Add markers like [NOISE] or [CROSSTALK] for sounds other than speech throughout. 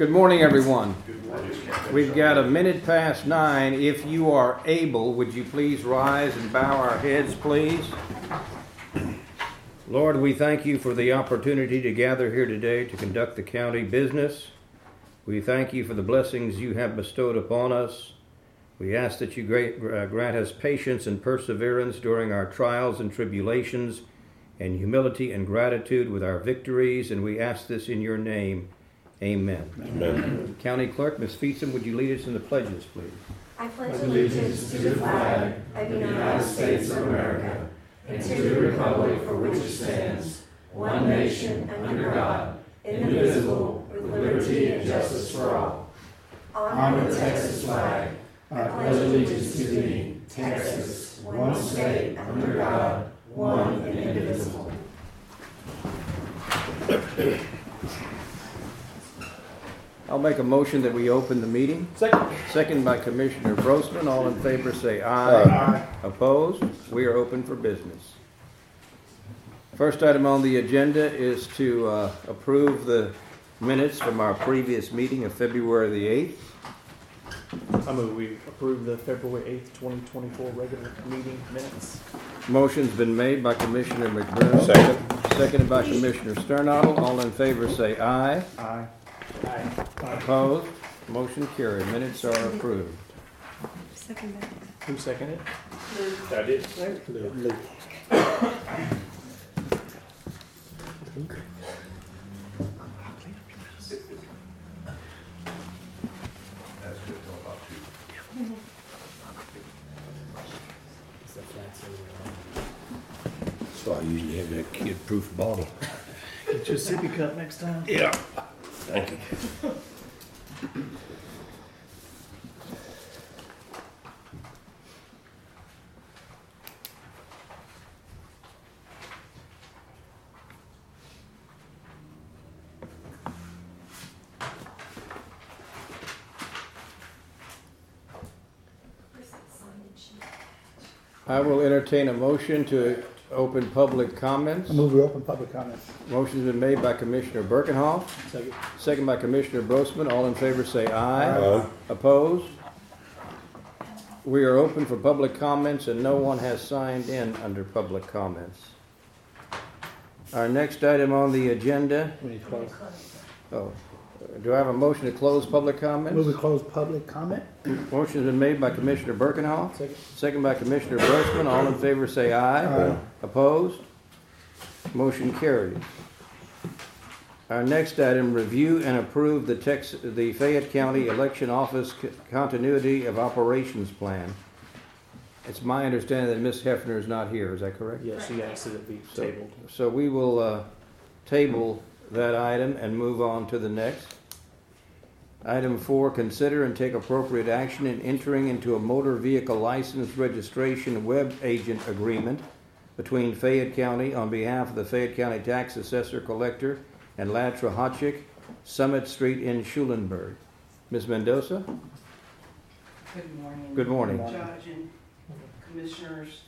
Good morning, everyone. We've got a minute past nine. If you are able, would you please rise and bow our heads, please? Lord, we thank you for the opportunity to gather here today to conduct the county business. We thank you for the blessings you have bestowed upon us. We ask that you uh, grant us patience and perseverance during our trials and tribulations, and humility and gratitude with our victories, and we ask this in your name. Amen. Amen. County Clerk, Ms. Fietsam, would you lead us in the pledges, please? I pledge allegiance to the flag of the United States of America and to the republic for which it stands, one nation, under God, indivisible, with liberty and justice for all. Honor the Texas flag. I pledge allegiance to thee, Texas, one state, under God, one and indivisible. I'll make a motion that we open the meeting. Second. Second by Commissioner Brosman. All in favor say aye. Aye. Opposed? We are open for business. First item on the agenda is to uh, approve the minutes from our previous meeting of February the 8th. I move we approve the February eighth, twenty twenty-four regular meeting minutes. Motion's been made by Commissioner McBurney. Second. Seconded by Commissioner Sternadel. All in favor say aye. Aye. Opposed? Motion carried. Minutes are approved. Second that. Who seconded it? I did. Luke. So I usually have that kid-proof bottle. Get your sippy cup next time. Yeah. Thank you. I will entertain a motion to open public comments. I move we open public comments. Motion's been made by Commissioner Birkenhoff, Second. second by Commissioner Brosman. All in favor say aye. Aye. Opposed? We are open for public comments and no one has signed in under public comments. Our next item on the agenda, We need to close. oh, do I have a motion to close public Move we close public comment. Motion's been made by Commissioner Birkenhoff, Second. second by Commissioner Brosman. All in favor say aye. Aye. Opposed? Motion carries. Our next item, review and approve the Tex, the Fayette County Election Office C- Continuity of Operations Plan. It's my understanding that Ms. Hefner is not here, is that correct? Yes, she asked that it be tabled. So we will, uh, table that item and move on to the next. Item four, consider and take appropriate action in entering into a motor vehicle license registration web agent agreement between Fayette County on behalf of the Fayette County Tax Assessor Collector and Latra Hotchick, Summit Street in Schulenburg. Ms. Mendoza? Good morning. Good morning. Judge and Commissioners.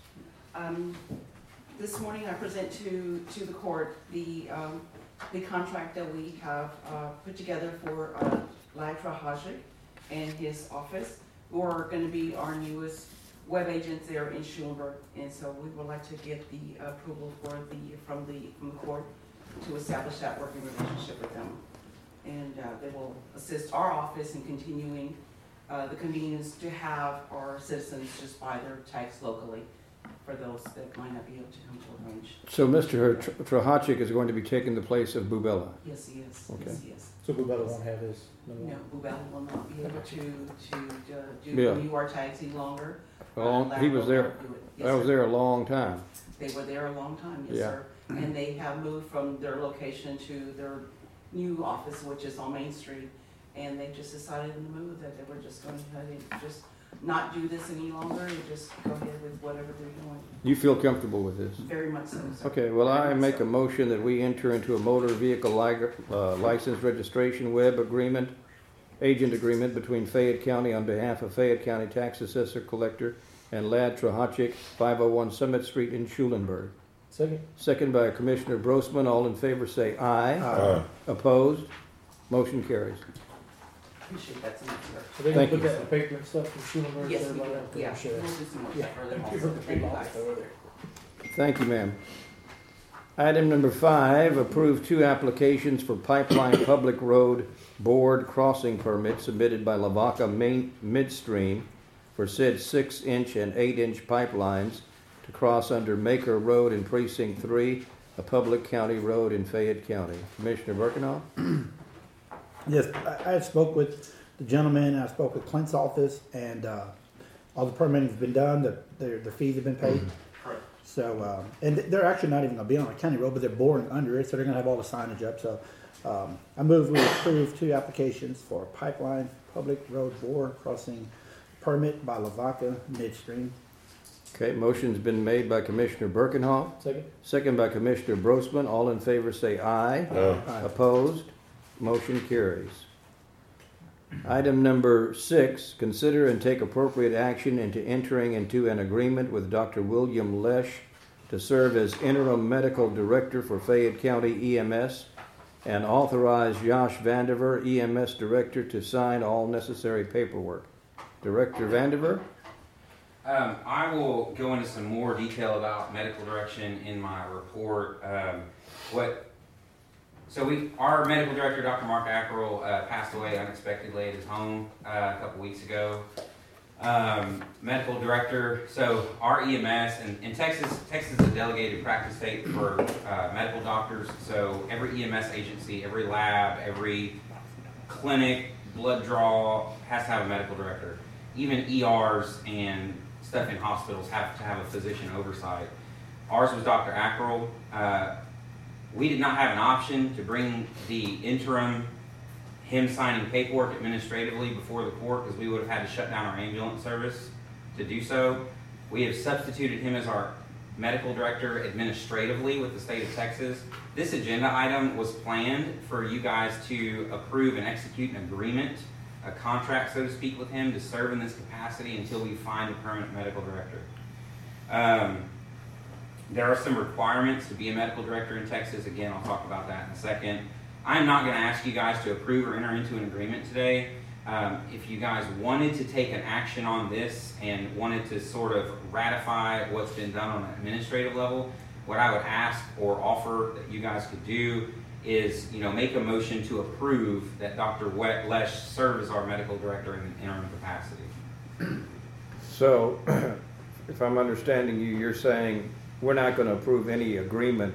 Um, This morning I present to, to the court the, um, the contract that we have uh, put together for uh, Litra Hajik and his office, who are gonna be our newest web agents there in Schulenburg. And so we would like to get the approval for the, from the, from the court to establish that working relationship with them. And uh, they will assist our office in continuing uh, the convenience to have our citizens just buy their tax locally for those that might not be able to come to La Grange. So Mr. Tr- Trahachik is going to be taking the place of Bubella. Yes, he is. Okay. Yes, he is. So Bubella won't have his. no more. No, Bubel will not be able to, to uh, Yeah. do UR tags any longer. Well, Uh, he was will there, not do it. Yes, I was sir. there a long time. They were there a long time, yes, Yeah. sir. And they have moved from their location to their new office, which is on Main Street. And they just decided in the move that they were just going to ahead and just not do this any longer and just go ahead with whatever they're doing. You feel comfortable with this? Very much so, sir. Okay, well, I Very much make so. a motion that we enter into a motor vehicle li- uh, license registration web agreement, agent agreement between Fayette County on behalf of Fayette County Tax Assessor Collector and Lad Trahachik, 501 Summit Street in Schulenburg. Second. Second by Commissioner Brosman. All in favor say aye. Aye. Opposed? Motion carries. Appreciate that so much, sir. So they can Thank put you. that in the paper and stuff, and shoot them Yes, we there, will, right yeah, there, sure. we'll do some more Yeah. stuff for them You're also. gonna be Thank you lost guys. over there. Thank you, ma'am. Item number five, approve two applications for Pipeline [COUGHS] Public Road Board crossing permits submitted by Lavaca Main Midstream for said six-inch and eight-inch pipelines to cross under Maker Road in Precinct Three, a public county road in Fayette County. Commissioner Birkenhoff? [CLEARS THROAT] Yes, I, I spoke with the gentleman, I spoke with Clint's office, and, uh, all the permitting's been done, the, their, the fees have been paid. Correct. So, um, and they're actually not even gonna be on a county road, but they're boring under it, so they're gonna have all the signage up, so. Um, I move we approve two applications for pipeline public road bore crossing permit by Lavaca Midstream. Okay, motion's been made by Commissioner Birkenhoff, Second? second by Commissioner Brosman. All in favor say aye. Uh, Opposed? Motion carries. Item number six, consider and take appropriate action into entering into an agreement with Dr. William Lesh to serve as interim medical director for Fayette County EMS and authorize Josh Vandiver, EMS director, to sign all necessary paperwork. Director Vandiver? Um, I will go into some more detail about medical direction in my report. Um, what, so we, our medical director, Dr. Mark Ackerell, uh, passed away unexpectedly at his home uh, a couple weeks ago. Um, medical director, so our EMS and in Texas, Texas is a delegated practice state for uh, medical doctors. So every EMS agency, every lab, every clinic, blood draw has to have a medical director. Even ERs and stuff in hospitals have to have a physician oversight. Ours was Dr. Ackerell. We did not have an option to bring the interim, him signing paperwork administratively before the court because we would have had to shut down our ambulance service to do so. We have substituted him as our medical director administratively with the state of Texas. This agenda item was planned for you guys to approve and execute an agreement, a contract, so to speak, with him to serve in this capacity until we find a permanent medical director. Um, there are some requirements to be a medical director in Texas. Again, I'll talk about that in a second. I'm not going to ask you guys to approve or enter into an agreement today. Um, if you guys wanted to take an action on this and wanted to sort of ratify what's been done on an administrative level, what I would ask or offer that you guys could do is, you know, make a motion to approve that Dr. Lesh serve as our medical director in an interim capacity. So, [CLEARS THROAT] if I'm understanding you, you're saying we're not going to approve any agreement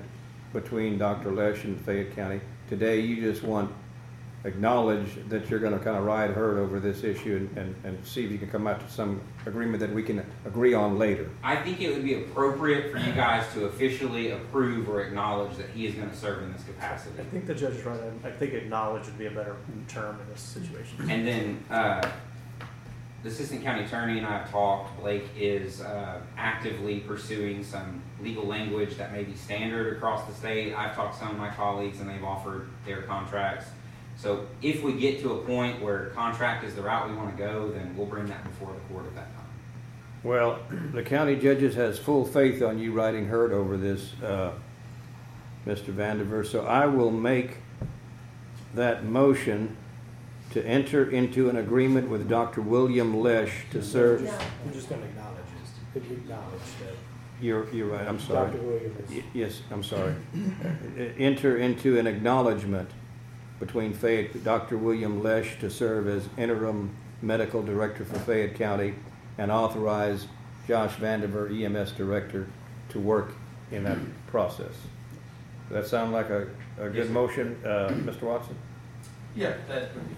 between Dr. Lesh and Fayette County. Today, you just want acknowledge that you're going to kind of ride herd over this issue and, and, and see if you can come out to some agreement that we can agree on later. I think it would be appropriate for you guys to officially approve or acknowledge that he is going to serve in this capacity. I think the judge is right, I I think acknowledge would be a better term in this situation. And then, uh, the assistant county attorney and I have talked, Blake is, uh, actively pursuing some legal language that may be standard across the state. I've talked to some of my colleagues and they've offered their contracts. So if we get to a point where contract is the route we wanna go, then we'll bring that before the court at that time. Well, [CLEARS THROAT] the county judges has full faith on you riding herd over this, uh, Mr. Vandiver, so I will make that motion to enter into an agreement with Dr. William Lesh to serve. No. We're just gonna acknowledge this, acknowledge that You're, you're right, I'm sorry. Dr. Williams Y- is, Yes, I'm sorry. Uh, Enter into an acknowledgement between Fayette, Dr. William Lesh to serve as interim medical director for Fayette County and authorize Josh Vandiver, EMS director, to work in that process. Does that sound like a, a Yes, good sir. motion, uh, Mr. Watson? Yeah, that would be fine.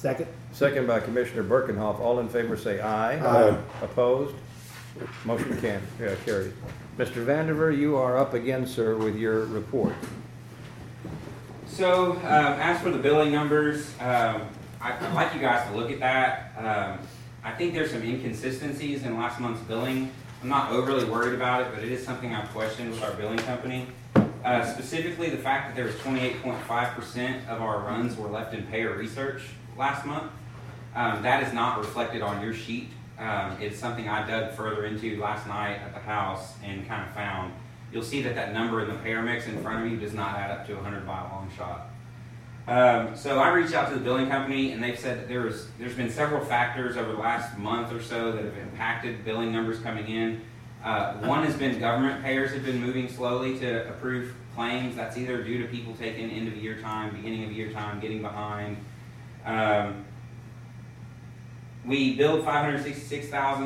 Second? Second by Commissioner Birkenhoff. All in favor say aye. Aye. Opposed? Motion can, yeah, carried. Mr. Vandiver, you are up again, sir, with your report. So, um, as for the billing numbers, um, I, I'd like you guys to look at that. Um, I think there's some inconsistencies in last month's billing. I'm not overly worried about it, but it is something I've questioned with our billing company. Uh, specifically, the fact that there was 28.5% of our runs were left in payer research last month. Um, that is not reflected on your sheet. Um, it's something I dug further into last night at the house and kind of found. You'll see that that number in the payer mix in front of you does not add up to 100 by a long shot. Um, so I reached out to the billing company, and they've said that there was there's been several factors over the last month or so that have impacted billing numbers coming in. Uh, one has been government payers have been moving slowly to approve claims. That's either due to people taking end of year time, beginning of year time, getting behind. Um, we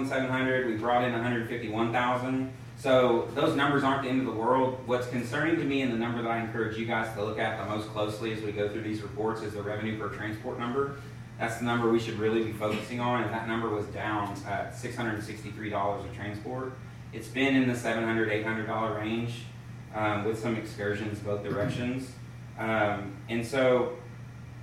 seven hundred. We brought in one hundred fifty-one thousand. So those numbers aren't the end of the world. What's concerning to me, and the number that I encourage you guys to look at the most closely as we go through these reports, is the revenue per transport number. That's the number we should really be focusing on, and that number was down at six hundred and sixty-three dollars a transport. It's been in the seven hundred, eight hundred dollar range, um, with some excursions both directions. Um, and so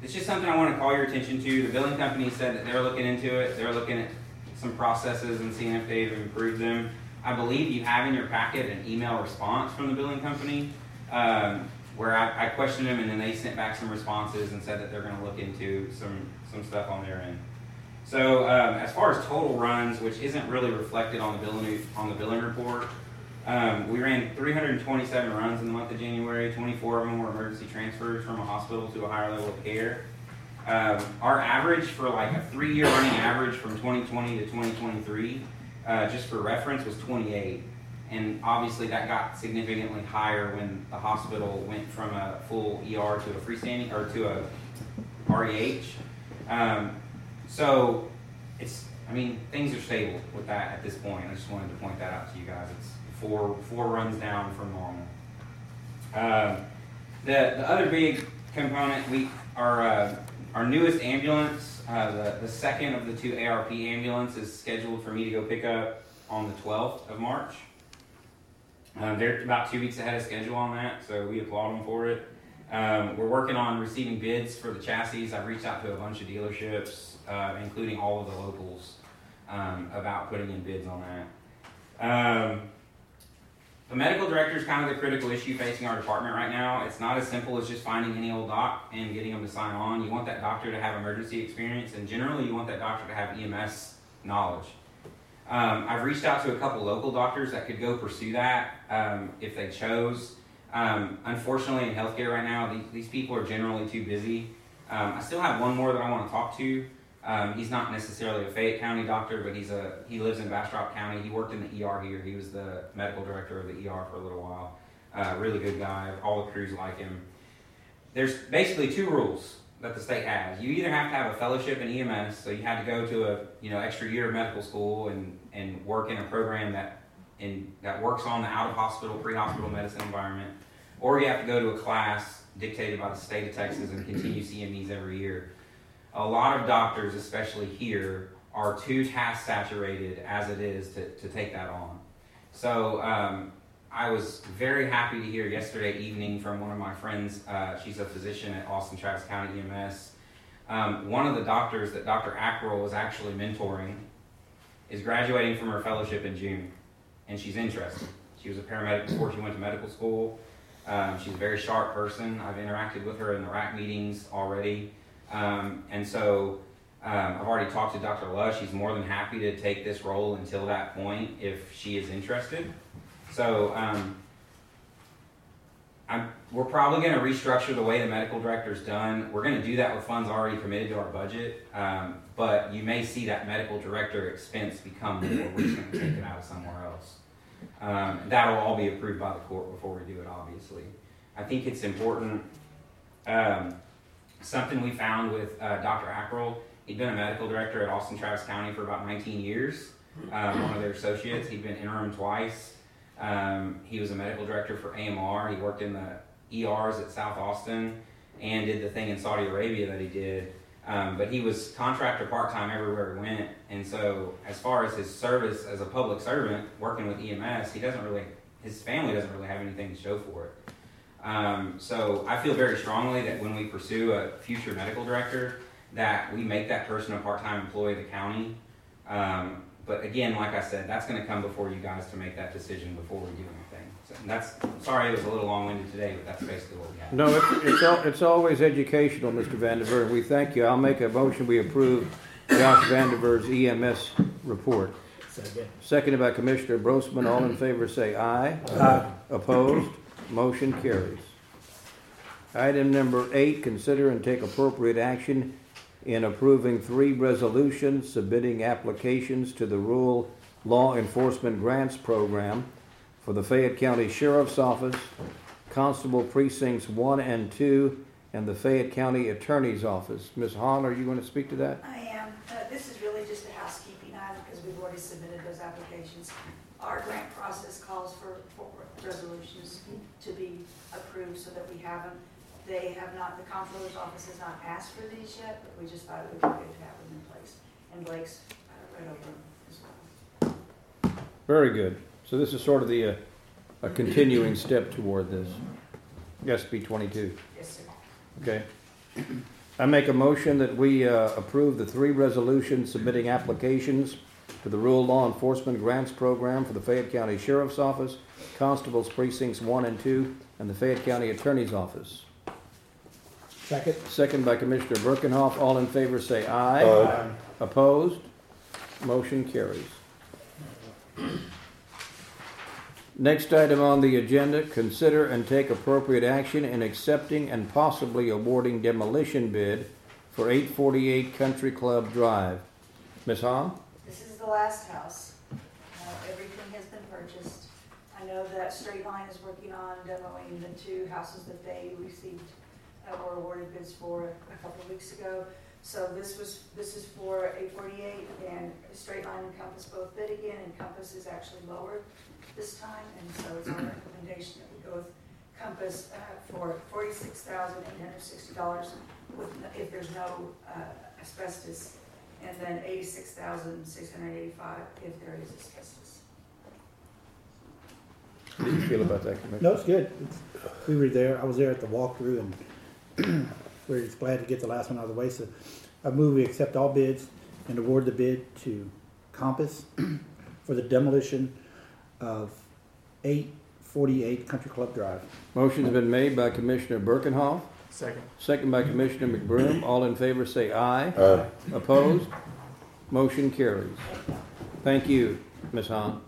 it's just something I want to call your attention to. The billing company said that they're looking into it. They're looking at some processes and seeing if they've improved them. I believe you have in your packet an email response from the billing company um, where I, I questioned them and then they sent back some responses and said that they're going to look into some some stuff on their end. So um, as far as total runs, which isn't really reflected on the billing on the billing report, um, we ran 327 runs in the month of January. 24 of them were emergency transfers from a hospital to a higher level of care. Um, our average for like a three-year running average from 2020 to 2023, uh, just for reference, was 28. And obviously that got significantly higher when the hospital went from a full ER to a freestanding or to a REH. Um, so it's, I mean, things are stable with that at this point. I just wanted to point that out to you guys. It's four four runs down from normal. Um, the the other big component we our uh, our newest ambulance, uh, the the second of the two ARP ambulances, is scheduled for me to go pick up on the 12th of March. Um, they're about two weeks ahead of schedule on that, so we applaud them for it. Um, we're working on receiving bids for the chassis. I've reached out to a bunch of dealerships, uh, including all of the locals, um, about putting in bids on that. The medical director is kind of the critical issue facing our department right now. It's not as simple as just finding any old doc and getting them to sign on. You want that doctor to have emergency experience, and generally, you want that doctor to have EMS knowledge. Um, I've reached out to a couple local doctors that could go pursue that um, if they chose. Um, unfortunately, in healthcare right now, these, these people are generally too busy. Um, I still have one more that I want to talk to. Um, he's not necessarily a Fayette County doctor, but he's a he lives in Bastrop County. He worked in the ER here. He was the medical director of the ER for a little while. Uh, really good guy. All the crews like him. There's basically two rules that the state has. You either have to have a fellowship in EMS, so you had to go to a you know extra year of medical school and and work in a program that in that works on the out of hospital pre hospital medicine environment, or you have to go to a class dictated by the state of Texas and continue CMEs every year a lot of doctors, especially here, are too task saturated as it is to, to take that on. So um, I was very happy to hear yesterday evening from one of my friends. Uh, she's a physician at Austin Travis County EMS. Um, one of the doctors that Dr. Ackrell was actually mentoring is graduating from her fellowship in June, and she's interested. She was a paramedic before she went to medical school. Um, she's a very sharp person. I've interacted with her in the RAC meetings already. Um, and so um, I've already talked to Dr. Lesh. She's more than happy to take this role until that point if she is interested. So um, we're probably going to restructure the way the medical director is done. We're going to do that with funds already committed to our budget. Um, but you may see that medical director expense become more. We're just going to take it out of somewhere else. Um, that will all be approved by the court before we do it, obviously. I think it's important. Um, something we found with uh, Dr. Ackrell. He'd been a medical director at Austin Travis County for about 19 years, um, one of their associates. He'd been interim twice. Um, he was a medical director for AMR. He worked in the ERs at South Austin and did the thing in Saudi Arabia that he did. Um, but he was contractor part time everywhere he went. And so, as far as his service as a public servant working with EMS, he doesn't really, his family doesn't really have anything to show for it. Um, so I feel very strongly that when we pursue a future medical director, that we make that person a part-time employee of the county. Um, but again, like I said, that's going to come before you guys to make that decision before we do anything. So that's sorry it was a little long-winded today, but that's basically what we have. No, it's, it's, al- it's always educational, Mr. Vandiver, and we thank you. I'll make a motion, we approve Josh Vandiver's EMS report. Second. Seconded by Commissioner Brosman. All in favor say aye. Aye. Opposed? Motion carries. Item number eight, consider and take appropriate action in approving three resolutions submitting applications to the Rural Law Enforcement Grants Program for the Fayette County Sheriff's Office, Constable Precincts One and Two, and the Fayette County Attorney's Office. Ms. Hahn, are you going to speak to that? I am. Uh, This is really just a housekeeping item because we've already submitted those applications. Our grant process calls for, for resolutions to be approved so that we have them. They have not, the comptroller's office has not asked for these yet, but we just thought it would be good to have them in place. And Blake's uh, read over them as well. Very good. So this is sort of the, uh, a continuing step toward this. SB twenty-two. Yes, sir. Okay. I make a motion that we uh, approve the three resolutions submitting applications to the Rural Law Enforcement Grants Program for the Fayette County Sheriff's Office, Constables Precincts One and Two, and the Fayette County Attorney's Office. Second? Second by Commissioner Birkenhoff. All in favor say aye. Aye. Opposed? Motion carries. Next item on the agenda, consider and take appropriate action in accepting and possibly awarding demolition bid for 848 Country Club Drive. Ms. Hahn? The last house. Uh, Everything has been purchased. I know that Straight Line is working on demoing the two houses that they received, uh, were awarded bids for a couple of weeks ago. So this was, this is for eight forty-eight, and Straight Line and Compass both bid again, and Compass is actually lower this time, and so it's our [CLEARS THROAT] recommendation that we go with Compass uh, for forty-six thousand eight hundred sixty dollars with, if there's no uh, asbestos and then eighty-six thousand, six hundred eighty-five if there is asbestos. How do you feel about that, Commissioner? No, it's good. It's- We were there, I was there at the walkthrough and [CLEARS THROAT] we're just glad to get the last one out of the way. So I move we accept all bids and award the bid to Compass [CLEARS THROAT] for the demolition of eight forty-eight Country Club Drive. Motion's been made by Commissioner Birkenhoff, Second. second by Commissioner McBroom. All in favor say aye. Aye. Opposed? Motion carries. Thank you, Ms. Hahn.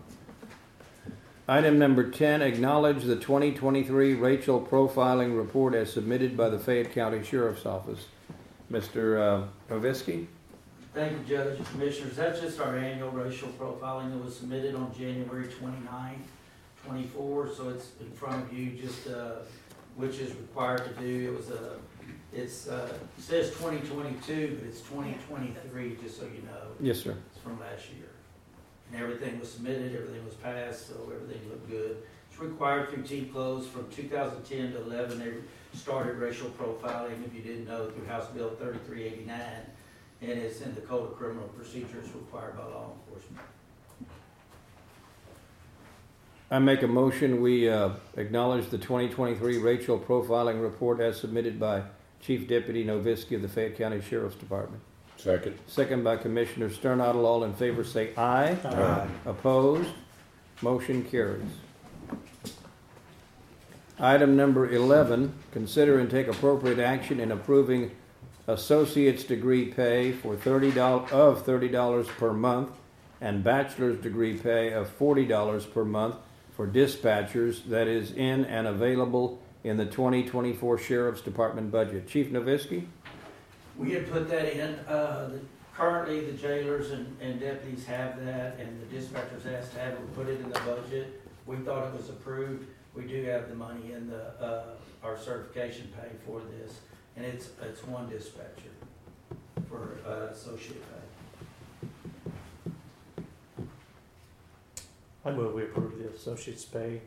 Item number 10, acknowledge the 2023 racial profiling report as submitted by the Fayette County Sheriff's Office. Mr. uh, Novinsky? Thank you, Judge and Commissioners. That's just our annual racial profiling that was submitted on January 29, 24. So it's in front of you, just, uh, which is required to do. It was a, it's, uh, it says 2022, but it's 2023, just so you know. Yes, sir. It's from last year. And everything was submitted, everything was passed, so everything looked good. It's required through TCOLE from 2010 to 11. They started racial profiling, if you didn't know, through House Bill 3389. And it's in the Code of Criminal Procedures required by law enforcement. I make a motion, we uh, acknowledge the 2023 racial profiling report as submitted by Chief Deputy Novinsky of the Fayette County Sheriff's Department. Second. Second by Commissioner Sternadel. All in favor say aye. Aye. Opposed? Motion carries. Item number 11, consider and take appropriate action in approving associate's degree pay for $30, of $30 per month and bachelor's degree pay of $40 per month for dispatchers that is in and available in the 2024 Sheriff's Department budget. Chief Novinsky? We had put that in, uh, the- currently the jailers and, and deputies have that, and the dispatchers asked to have it, put it in the budget. We thought it was approved, we do have the money in the, uh, our certification pay for this, and it's, it's one dispatcher for, uh, associate pay. I move we approve the associate's pay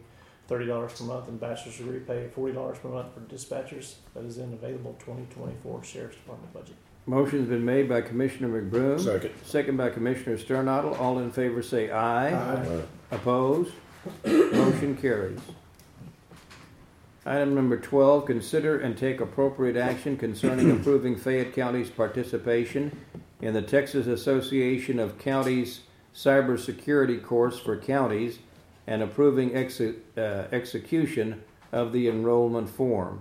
thirty dollars per month and bachelor's degree pay forty dollars per month for dispatchers that is in available twenty twenty-four sheriff's department budget. Motion's been made by Commissioner McBroom. Second. Second by Commissioner Sternadel. All in favor say aye. Aye. Opposed? Motion carries. Item number 12, consider and take appropriate action concerning approving Fayette County's participation in the Texas Association of Counties Cybersecurity Course for Counties and approving exe- uh, execution of the enrollment form.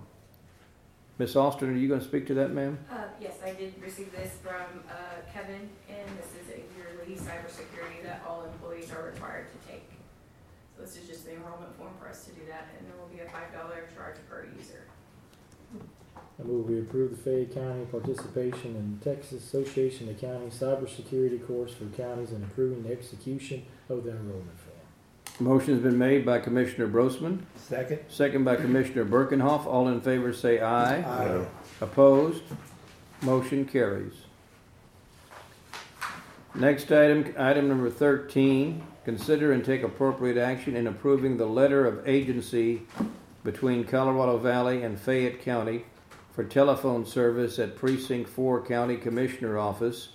Ms. Austin, are you going to speak to that, ma'am? Uh, yes, I did receive this from, uh, Kevin, and this is a yearly cybersecurity that all employees are required to take. So this is just the enrollment form for us to do that, and there will be a five dollar charge per user. I move we approve the Fayette County participation in Texas Association of County Cybersecurity Course for counties and approving the execution of the enrollment form. Motion's been made by Commissioner Brosman, Second? second by Commissioner Birkenhoff. All in favor say aye. Aye. Opposed? Motion carries. Next item, item number thirteen, consider and take appropriate action in approving the letter of agency between Colorado Valley and Fayette County for telephone service at Precinct Four County Commissioner Office,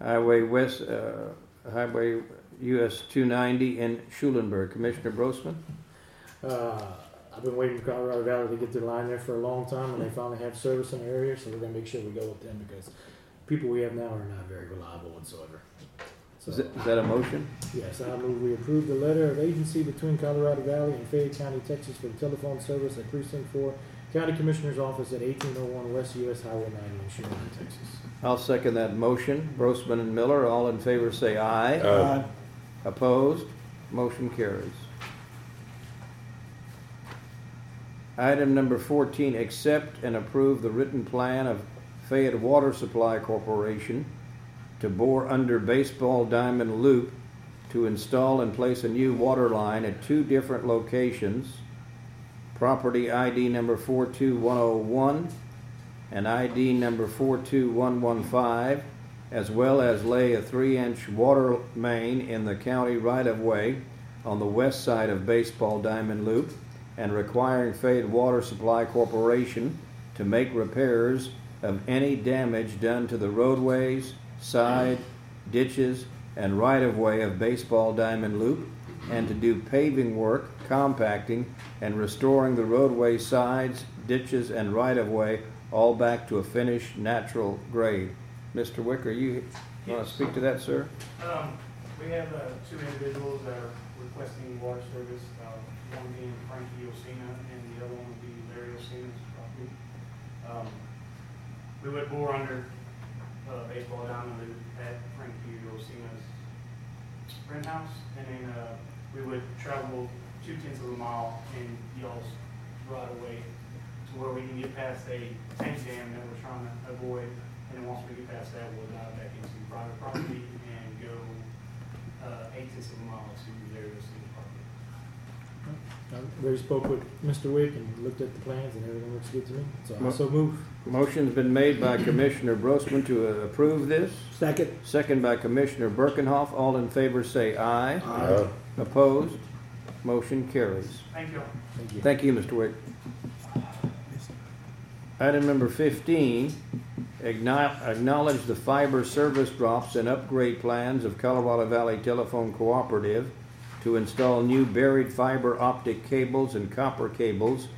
Highway West, uh, Highway US two ninety in Schulenburg. Commissioner Brosman? Uh, I've been waiting for Colorado Valley to get their line there for a long time, and they finally have service in the area, so we're gonna make sure we go with them because people we have now are not very reliable whatsoever. So, Is that- is that a motion? yes, I move we approve the letter of agency between Colorado Valley and Fayette County, Texas for the telephone service at precinct four, County Commissioner's Office at eighteen oh one West US Highway ninety in Schulenburg, Texas. I'll second that motion. Grossman and Miller, all in favor say aye. Aye. Opposed? Motion carries. Item number fourteen, accept and approve the written plan of Fayette Water Supply Corporation to bore under baseball diamond loop to install and place a new water line at two different locations. Property ID number four-two-one-oh-one oh and ID number four-two-one-one-five, as well as lay a three-inch water main in the county right-of-way on the west side of Baseball Diamond Loop, and requiring Fayette Water Supply Corporation to make repairs of any damage done to the roadways, side, ditches, and right-of-way of Baseball Diamond Loop, and to do paving work, compacting, and restoring the roadway sides, ditches, and right-of-way all back to a finished natural grade. Mr. Wicker, you want to speak to that, sir? Um, we have, uh, two individuals that are requesting water service, uh, one being Frankie Osina and the other one would be Larry Osina's property. Um, we would bore under, uh, baseball diamond at Frankie Osina's rent house, and then, uh, we would travel two tenths of a mile in y'all's right away to where we can get past a tank dam that we're trying to avoid, and then once we get past that, we'll dive back into private property and go, uh, eight tenths of a mile to their city property. I already spoke with Mr. Wick and looked at the plans and everything looks good to me, so I Mo- so move. Motion's been made by Commissioner Brosman to uh, approve this, Second? second by Commissioner Birkenhoff. All in favor say aye. Aye. Opposed? Motion carries. Thank you. Thank you. Thank you, Mr. Wick. Item number fifteen, acknow- acknowledge the fiber service drops and upgrade plans of Colorado Valley Telephone Cooperative to install new buried fiber optic cables and copper cables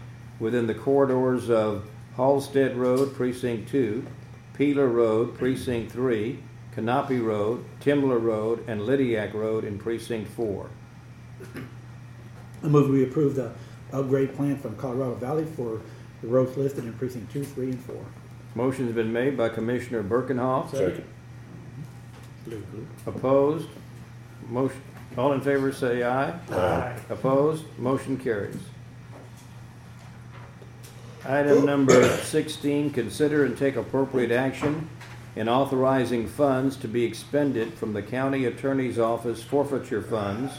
within the corridors of Halsted Road, Precinct Two, Peeler Road, Precinct Three, Canopy Road, Timler Road, and Lydiac Road in Precinct Four. I move we approve the upgrade plan from Colorado Valley for the roads listed in precinct two, three, and four. Motion's been made by Commissioner Birkenhoff. Second. Blue, blue. Opposed? Motion, all in favor say aye. Aye. Opposed? Motion carries. Item number sixteen, consider and take appropriate action in authorizing funds to be expended from the county attorney's office forfeiture funds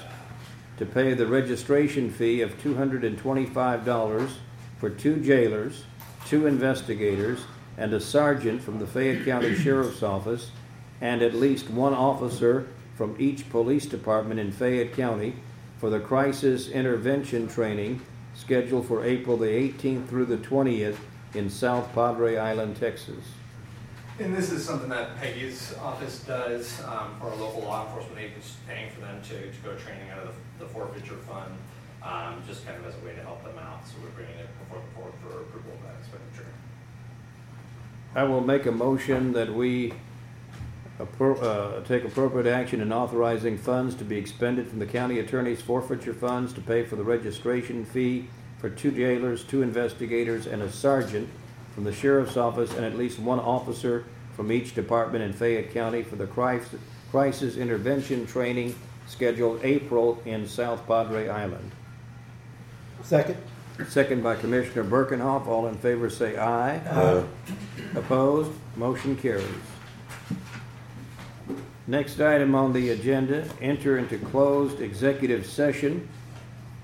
to pay the registration fee of two hundred and twenty-five dollars for two jailers, two investigators, and a sergeant from the Fayette County Sheriff's Office, and at least one officer from each police department in Fayette County for the crisis intervention training scheduled for April the 18th through the 20th in South Padre Island, Texas. And this is something that Peggy's office does um, for our local law enforcement agents, paying for them to, to go training out of the- the forfeiture fund, um, just kind of as a way to help them out. So we're bringing it before the board for approval of that expenditure. I will make a motion that we uh, take appropriate action in authorizing funds to be expended from the county attorney's forfeiture funds to pay for the registration fee for two jailers, two investigators, and a sergeant from the sheriff's office, and at least one officer from each department in Fayette County for the crisis, crisis intervention training scheduled April in South Padre Island. Second? second by Commissioner Birkenhoff. All in favor say aye. Aye. Opposed? Motion carries. Next item on the agenda, enter into closed executive session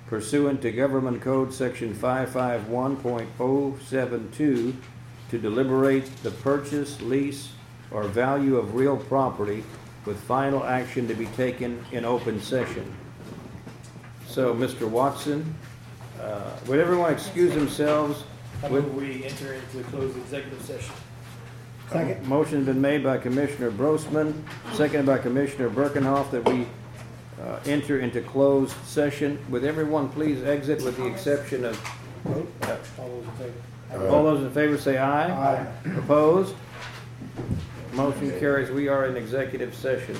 pursuant to Government Code Section 551.072 to deliberate the purchase, lease, or value of real property with final action to be taken in open session. So, Mr. Watson, uh, would everyone excuse themselves? I move we enter into closed executive session. Second. Motion's been made by Commissioner Brosman, seconded by Commissioner Birkenhoff, that we uh, enter into closed session. Would everyone please exit with the exception of, All those in favor? all those in favor say aye. Aye. Opposed? Motion carries. We are in executive session.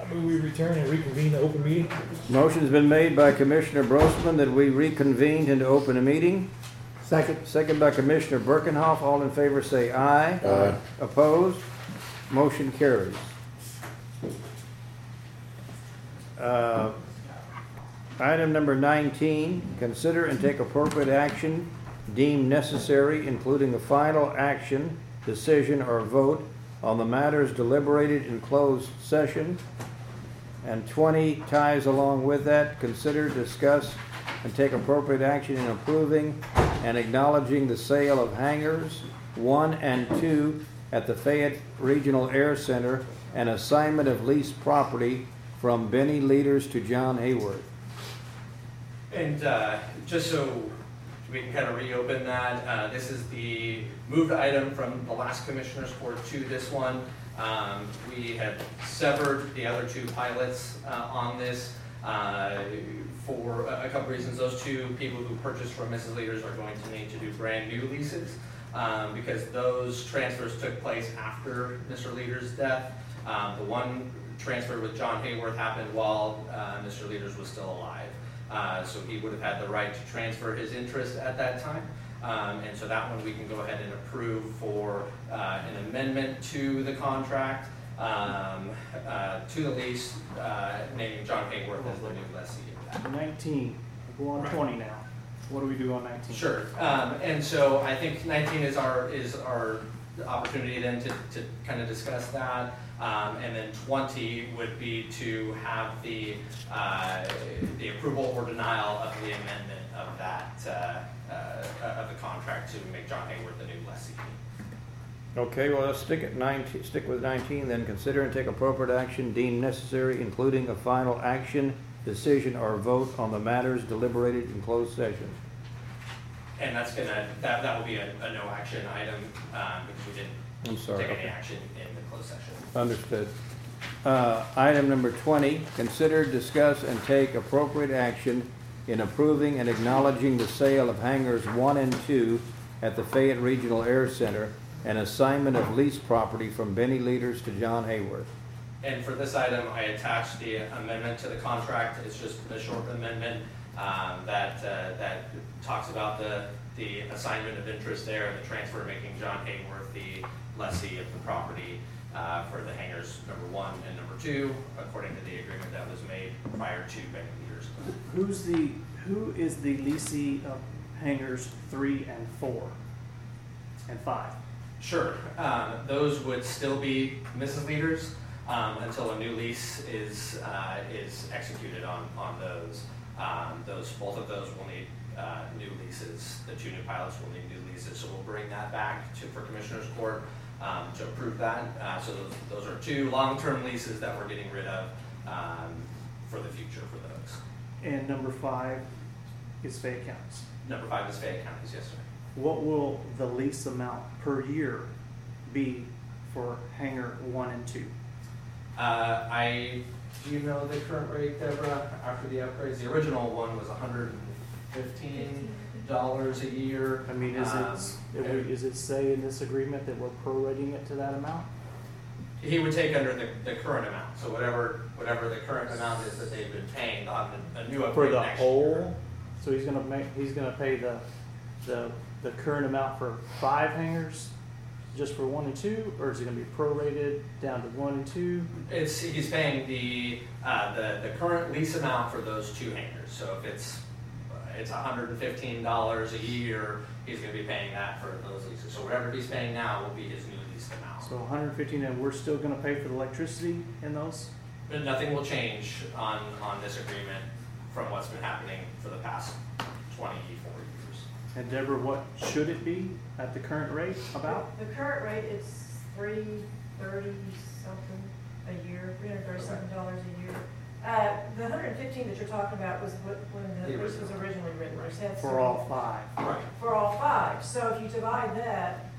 I move we return and reconvene the open meeting. Motion's been made by Commissioner Brosman that we reconvened into open a meeting. Second. Second by Commissioner Birkenhoff. All in favor say aye. Aye. Opposed? Motion carries. Uh, Item number 19, consider and take appropriate action deemed necessary, including a final action, decision, or vote on the matters deliberated in closed session. And 20 ties along with that, consider, discuss, and take appropriate action in approving and acknowledging the sale of hangars one and two at the Fayette Regional Air Center and assignment of leased property from Benny Leaders to John Hayworth. And uh, just so we can kind of reopen that, uh, this is the moved item from the last Commissioners Court to this one. Um, We have severed the other two pilots uh, on this uh, for a a couple reasons. Those two people who purchased from Mrs. Leaders are going to need to do brand-new leases um, because those transfers took place after Mr. Leaders' death. Um, The one transfer with John Hayworth happened while uh, Mr. Leaders was still alive. Uh, So he would have had the right to transfer his interest at that time. Um, And so that one we can go ahead and approve for uh, an amendment to the contract, um, uh, to the lease, uh, naming John Hayworth as the new lessee of that. Nineteen, we're on Right. twenty now. What do we do on nineteen? Sure, um, and so I think nineteen is our, is our opportunity then to, to kind of discuss that. Um, and then twenty would be to have the, uh, the approval or denial of the amendment of that, uh, uh, of the contract to make John Hayworth the new lessee. Okay, well, let's stick at 19, stick with 19, then consider and take appropriate action deemed necessary, including a final action, decision, or vote on the matters deliberated in closed session. And that's gonna, that, that will be a, a no action item, um, because we didn't I'm sorry. take any okay. action in the closed session. Understood. Uh, Item number 20, consider, discuss, and take appropriate action in approving and acknowledging the sale of hangars 1 and 2 at the Fayette Regional Air Center and assignment of leased property from Benny Leaders to John Hayworth. And for this item, I attached the amendment to the contract, it's just a short amendment, um, that, uh, that talks about the, the assignment of interest there and the transfer, making John Hayworth the lessee of the property, uh, for the hangars number one and number two, according to the agreement that was made prior to Benny Leaders. Who's the, who is the leasing of hangars three and four? And five? Sure, um, those would still be Mrs. Leaders, um, until a new lease is, uh, is executed on, on those. Um, those, both of those will need, uh, new leases, the two new pilots will need new leases, so we'll bring that back to, for Commissioners Court, um, to approve that. Uh, so those, those are two long-term leases that we're getting rid of, um, for the future for those. And number five is Fayette County's. Number five is Fayette County's, yes, sir. What will the lease amount per year be for hangar one and two? Uh, I, do you know the current rate, Deborah, after the upgrades? The original one was hundred and fifteen dollars a year. I mean, is Um, it, it- is it say in this agreement that we're prorating it to that amount? He would take under the, the current amount, so whatever, whatever the current amount is that they've been paying, a- a new For upgrade the next year. whole? So he's gonna make, he's gonna pay the, the, the current amount for five hangars, just for one and two, or is it gonna be prorated down to one and two? It's, he's paying the, uh, the, the current lease amount for those two hangars, so if it's, It's hundred and fifteen dollars a year, he's gonna be paying that for those leases. So whatever he's paying now will be his new lease amount. So hundred and fifteen, and we're still gonna pay for the electricity in those? But nothing will change on, on this agreement from what's been happening for the past 20 years. And Deborah, what should it be at the current rate about? The current rate is three thirty something a year, three hundred thirty-seven dollars a year. Uh, the hundred and fifteen that you're talking about was what, when The the lease was originally written, which had For all five? Right. For all five, so if you divide that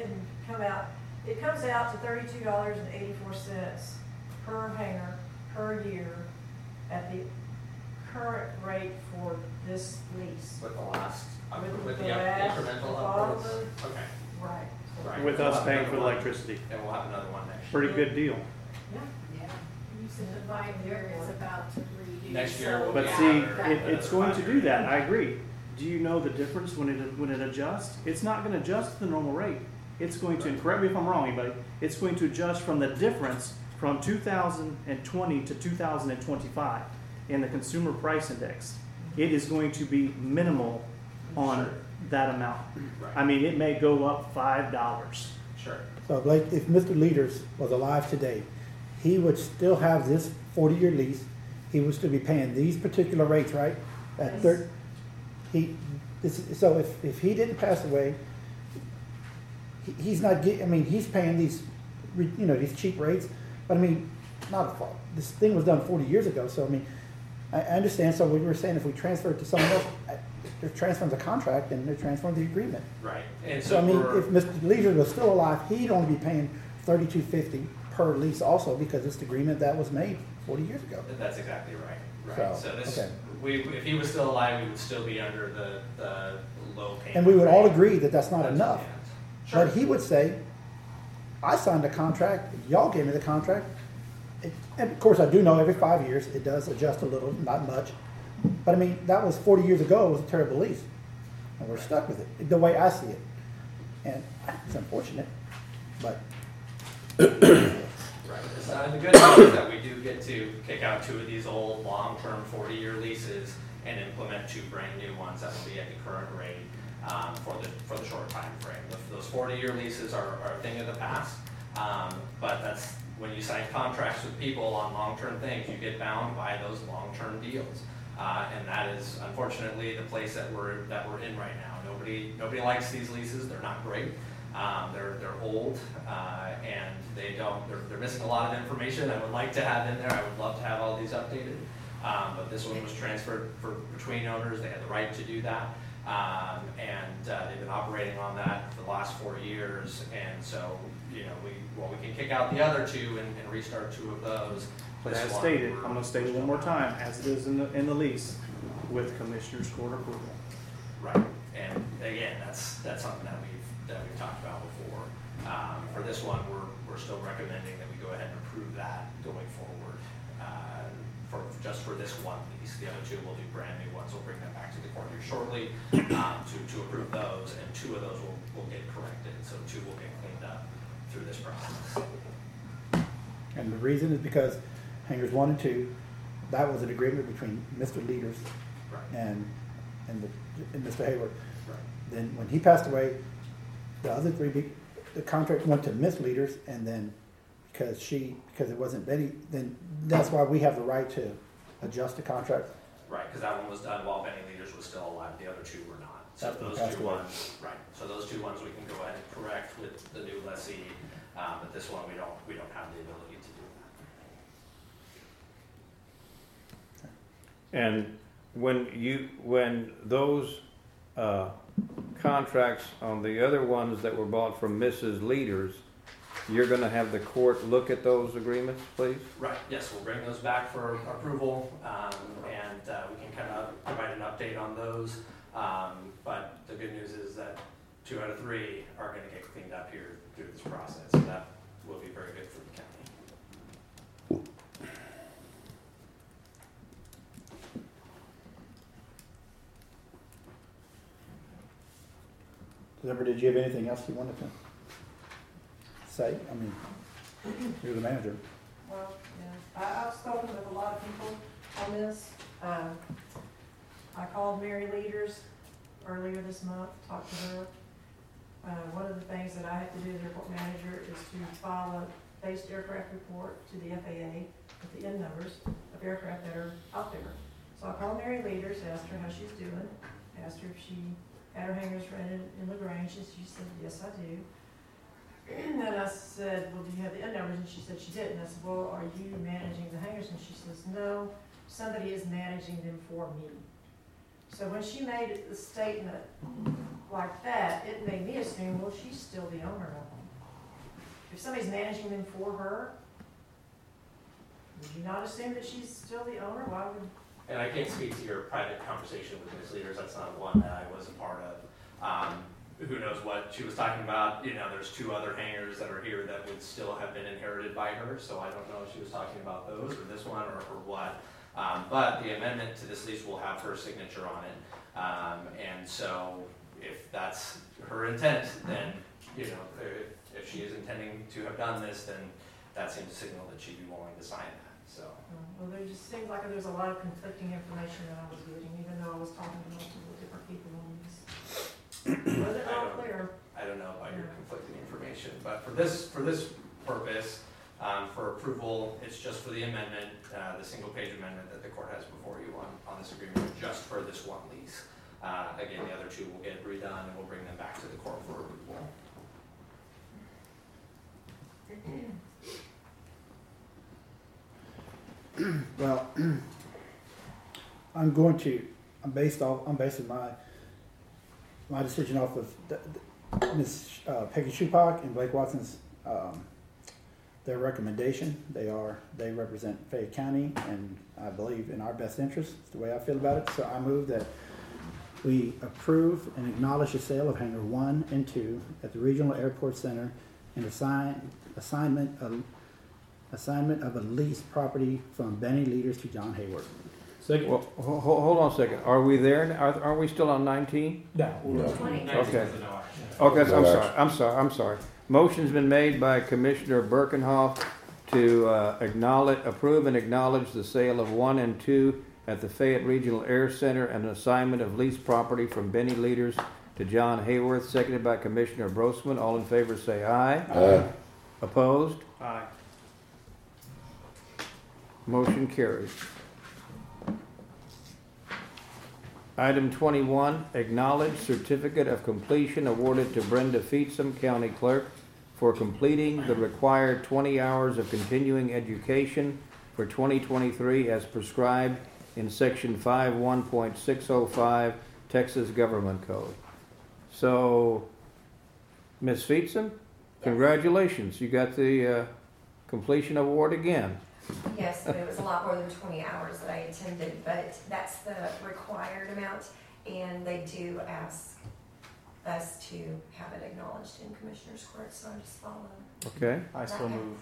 and come out, it comes out to thirty-two dollars and eighty-four cents per hangar, per year, at the current rate for this lease. With the last, up- With with the the last- incremental with all upwards? the- Okay. Right. Right. With us paying for the electricity? And we'll have another one next year. Pretty good deal. Yeah. You said the five-year is about to redo. Next year will But be see, it, it's going to do that, I agree. Do you know the difference when it, when it adjusts? It's not gonna adjust to the normal rate. It's going to, and correct me if I'm wrong, anybody, it's going to adjust from the difference from two thousand and twenty to two thousand and twenty-five in the consumer price index. It is going to be minimal on Sure. that amount. I mean, it may go up five dollars. sure. So Blake, if Mr. Leaders was alive today, he would still have this forty-year lease. He would still be paying these particular rates, right? At Yes. third, he, this, so if, if he didn't pass away, he, he's not get, I mean, he's paying these, you know, these cheap rates, but I mean, not a fault. This thing was done forty years ago, so I mean, I, understand, so we were saying if we transfer it to someone else, I- they're transferring the contract and they're transferring the agreement. Right, and So so I mean, for, if Mr. Leisure was still alive, he'd only be paying thirty-two fifty per lease also because it's the agreement that was made forty years ago. that's exactly right, right. So, So this, okay. we, if he was still alive, we would still be under the, the low payment. And we would all rate. agree that that's not That's enough. the. Sure. But he would say, I signed a contract, y'all gave me the contract. And of course, I do know every five years, it does adjust a little, not much. But I mean, that was forty years ago, it was a terrible lease. And we're stuck with it, the way I see it. And it's unfortunate, but Right, uh, the good news is that we do get to kick out two of these old, long-term, forty-year leases and implement two brand-new ones that will be at the current rate, um, for the, for the short time frame. Those forty-year leases are, are a thing of the past, um, but that's, when you sign contracts with people on long-term things, you get bound by those long-term deals. Uh, and that is unfortunately the place that we're, that we're in right now. Nobody, nobody likes these leases, they're not great. Um, they're, they're old, uh, and they don't, they're, they're missing a lot of information I would like to have in there. I would love to have all these updated. Um, but this one was transferred for, between owners, they had the right to do that. Um, and, uh, they've been operating on that for the last four years, and so, you know, we, well, we can kick out the other two and, and restart two of those. But This as one, stated, we're- I'm gonna state it one more time, as it is in the, in the lease, with Commissioner's Court approval. Right, and again, that's, that's something that we've, that we've talked about before. Um, for this one, we're, we're still recommending that we go ahead and approve that going forward, uh, for, just for this one lease. The other two will do brand new ones, we'll bring them back to the court here shortly, um, to, to approve those, and two of those will, will get corrected, so two will get through this process. And the reason is because hangars one and two, that was an agreement between Mr. Leaders Right, and, and the, and Mr. Hayworth. right. Then when he passed away, the other three, be- the contract went to Miss Leaders and then because she, because it wasn't Betty, then that's why we have the right to adjust the contract. Right, because that one was done while Benny Leaders was still alive, the other two were not. So That's those he passed two away. ones, right, so those two ones we can go ahead and correct with the new lessee, uh, but this one, we don't, we don't have the ability to do that. And when you, when those, uh, contracts on the other ones that were bought from Mrs. Leaders, you're gonna have the court look at those agreements, please? Right, yes, we'll bring those back for approval, um, and, uh, we can kind of provide an update on those. Um, but the good news is that two out of three are gonna get cleaned up here through this process, so that will be very good for the county. Deborah, did you have anything else you wanted to say? I mean, you're the manager. Well, yeah, I, I've spoken with a lot of people on this. Um, I called Mary Leaders earlier this month, talked to her. Uh, one of the things that I have to do as airport manager is to file a based aircraft report to the FAA with the N-numbers of aircraft that are out there. So I called Mary Leaders, asked her how she's doing, asked her if she had her hangars rented in La Grange, and she said, yes, I do. [CLEARS THROAT] And then I said, well, do you have the N-numbers? And she said she didn't. I said, well, are you managing the hangars? And she says, no, somebody is managing them for me. So when she made the statement like that, it made me assume, well, she's still the owner of them. If somebody's managing them for her, would you not assume that she's still the owner? Why would, And I can't speak to your private conversation with Ms. Leaders, that's not one that I was a part of. Um, who knows what she was talking about, you know, there's two other hangars that are here that would still have been inherited by her, so I don't know if she was talking about those or this one or, or what. Um, but the amendment to this lease will have her signature on it. Um, and so if that's her intent, then, you know, if, if she is intending to have done this, then that seems to signal that she'd be willing to sign that, so. well, there just seems like there's a lot of conflicting information that I was getting, even though I was talking to multiple different people on this. [COUGHS] Wasn't all clear. I don't know about your conflicting information, but for this, for this purpose, um, for approval, it's just for the amendment, uh, the single page amendment that the court has before you on, on this agreement, just for this one lease. Uh, again, the other two will get redone and we'll bring them back to the court for approval. [CLEARS THROAT] Well, [CLEARS THROAT] I'm going to, I'm based off, I'm basing my, my decision off of Ms. uh, Peggy Shupak and Blake Watson's, um, their recommendation. They are, they represent Fayette County and I believe in our best interest, is the way I feel about it. So I move that we approve and acknowledge the sale of hangar one and two at the Regional Airport Center and assign, assignment of, assignment of a leased property from Benny Leaders to John Hayworth. Second. Well, ho- ho- hold on a second. Are we there? Are, are we still on nineteen? No. Twenty. Okay. Okay, I'm sorry, I'm sorry, I'm sorry. Motion's been made by Commissioner Birkenhoff to uh, acknowledge, approve and acknowledge the sale of one and two at the Fayette Regional Air Center and assignment of leased property from Benny Leaders to John Hayworth, seconded by Commissioner Brosman. All in favor say aye. Aye. Opposed? Aye. Motion carries. Item twenty-one, acknowledge certificate of completion awarded to Brenda Fietsam, County Clerk, for completing the required twenty hours of continuing education for twenty twenty-three as prescribed in section five one point six oh five Texas Government Code. So, Ms. Fietsam, congratulations, you got the, uh, completion award again. Yes, but it was a lot more than twenty hours that I attended, but that's the required amount, and they do ask us to have it acknowledged in Commissioner's Court, so I'm just following. Okay? I still move.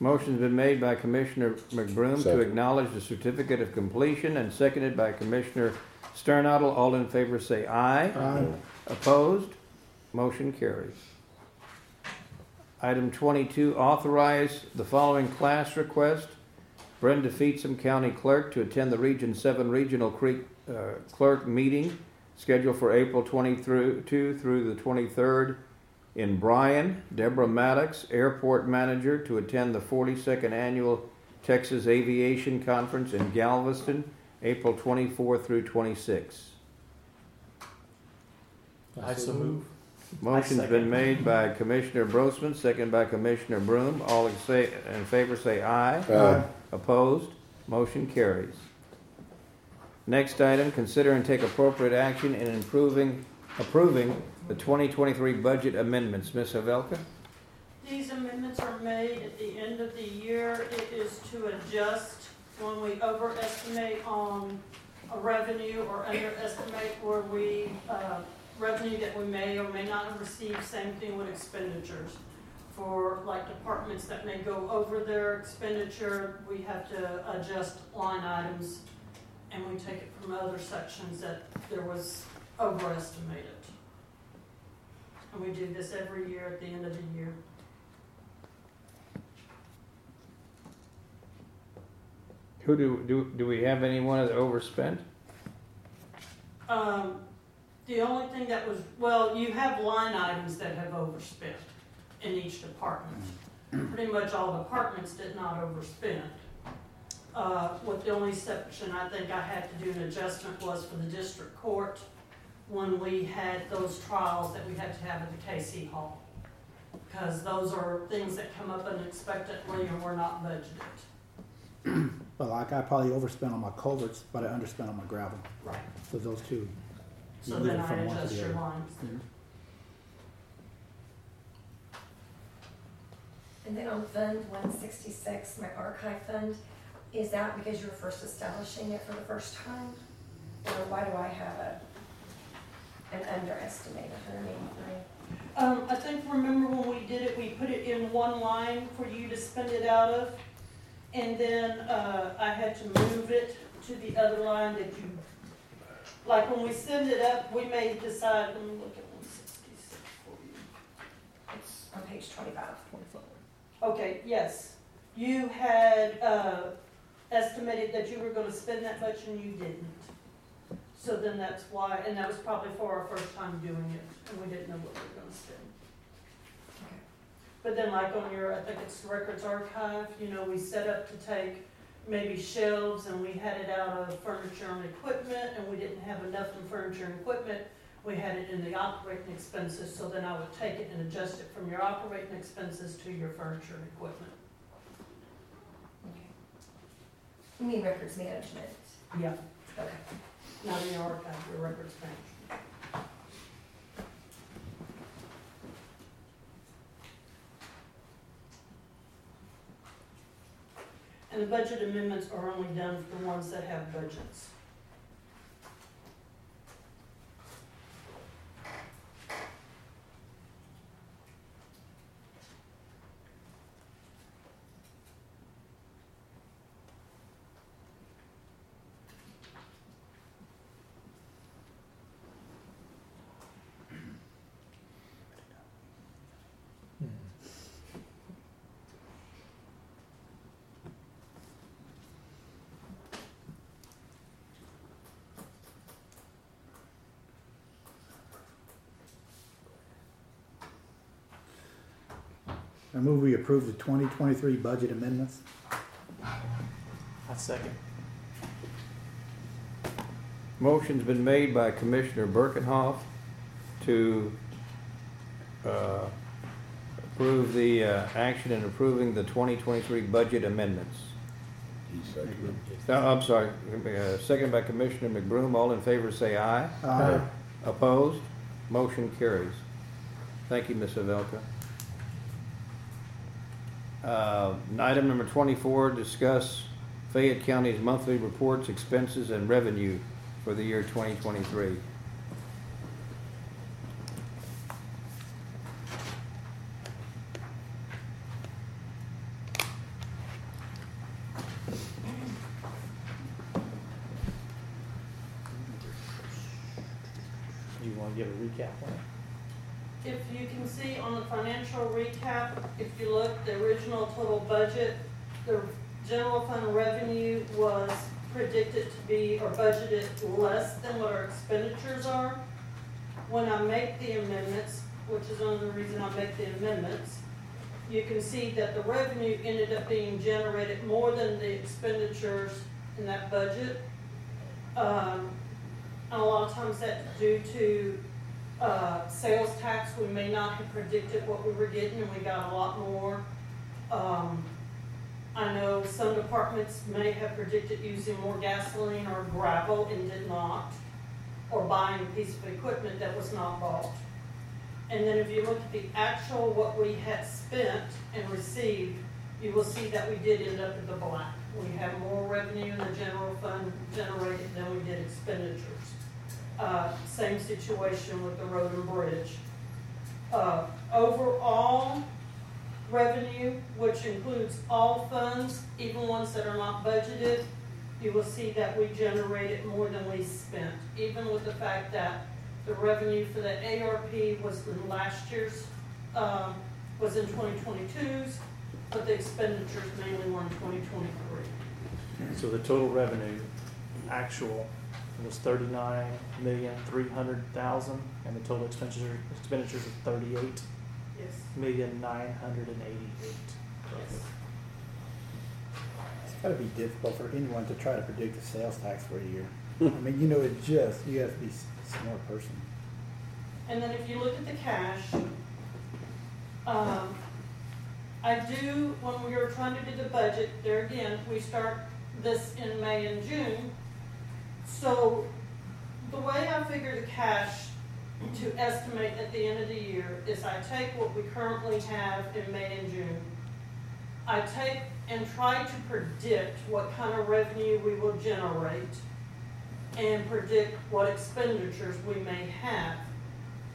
Motion's been made by Commissioner McBroom to Second. acknowledge the certificate of completion and seconded by Commissioner Sternadel. All in favor say aye. Aye. Opposed? Motion carries. Item twenty-two, authorize the following class request. Brenda Fietsam, County Clerk, to attend the Region Seven Regional Creek uh, Clerk Meeting scheduled for April twenty-two through the twenty-third in Bryan. Deborah Maddox, Airport Manager, to attend the forty-second Annual Texas Aviation Conference in Galveston, April twenty-four through twenty-six. I so move. Motion's second. been made by Commissioner Brosman, second by Commissioner Broom. All in say, in favor say aye. Aye. Opposed? Motion carries. Next item, consider and take appropriate action in improving, approving the twenty twenty-three budget amendments. Ms. Havelka? These amendments are made at the end of the year. It is to adjust when we overestimate on a revenue or underestimate where we, uh, revenue that we may or may not have received, same thing with expenditures. For like departments that may go over their expenditure, we have to adjust line items and we take it from other sections that there was overestimated. And we do this every year at the end of the year. Who do, do, do we have anyone that overspent? Um, the only thing that was, well, you have line items that have overspent in each department. Pretty much all departments did not overspend. Uh, what the only exception I think I had to do an adjustment was for the district court when we had those trials that we had to have at the KC Hall. Because those are things that come up unexpectedly and were not budgeted. [CLEARS THROAT] Well, like I probably overspent on my culverts, but I underspent on my gravel. Right. So those two. So then I from one to adjust the your other. lines there. And then on Fund one sixty-six, my archive fund, is that because you were first establishing it for the first time? Or why do I have a, an underestimate, hundred eighty-three? Um, I think, remember when we did it, we put it in one line for you to spend it out of? And then, uh, I had to move it to the other line that you, like, when we send it up, we may decide, let me look at one sixty-six for you. It's on page twenty-five. Okay, yes, you had, uh, estimated that you were gonna spend that much and you didn't. So then that's why, and that was probably for our first time doing it, and we didn't know what we were gonna spend. But then like on your, I think it's the records archive, you know, we set up to take maybe shelves and we had it out of furniture and equipment and we didn't have enough in furniture and equipment. We had it in the operating expenses, so then I would take it and adjust it from your operating expenses to your furniture and equipment. Okay. You mean records management? Yeah. Okay. Not in your archive, your records management. And the budget amendments are only done for the ones that have budgets. I move we approve the twenty twenty-three budget amendments. I second. Motion's been made by Commissioner Birkenhoff to uh, approve the uh, action in approving the 2023 budget amendments. Uh, I'm sorry, uh, second by Commissioner McBroom. All in favor say aye. Aye. Opposed? Motion carries. Thank you, Ms. Havelka. Uh, Item number 24, discuss Fayette County's monthly reports, expenses, and revenue for the year 2023. You wanna give a recap on it? If you can see on the financial recap, if you look, the original total budget, the general fund revenue was predicted to be, or budgeted less than what our expenditures are. When I make the amendments, which is another reason I make the amendments, you can see that the revenue ended up being generated more than the expenditures in that budget. Um, and a lot of times that's due to uh, sales tax, we may not have predicted what we were getting, and we got a lot more. Um, I know some departments may have predicted using more gasoline or gravel and did not, or buying a piece of equipment that was not bought. And then if you look at the actual, what we had spent and received, you will see that we did end up in the black. We have more revenue in the general fund generated than we did expenditures. Uh, same situation with the road and bridge. Uh, overall revenue, which includes all funds, even ones that are not budgeted, you will see that we generated more than we spent, even with the fact that the revenue for the ARP was in last year's, um, was in 2022's, but the expenditures mainly were in twenty twenty-three. So the total revenue, actual, was thirty-nine million, three hundred thousand, and the total expenditure, expenditures of thirty-eight. Million, nine hundred and eighty-eight. Yes. It's gotta be difficult for anyone to try to predict the sales tax for a year. I mean, you know, it just, you have to be s- a smart person. And then if you look at the cash, um, I do, when we were trying to do the budget, there again, we start this in May and June. So the way I figure the cash to estimate at the end of the year is I take what we currently have in May and June. I take and try to predict what kind of revenue we will generate and predict what expenditures we may have.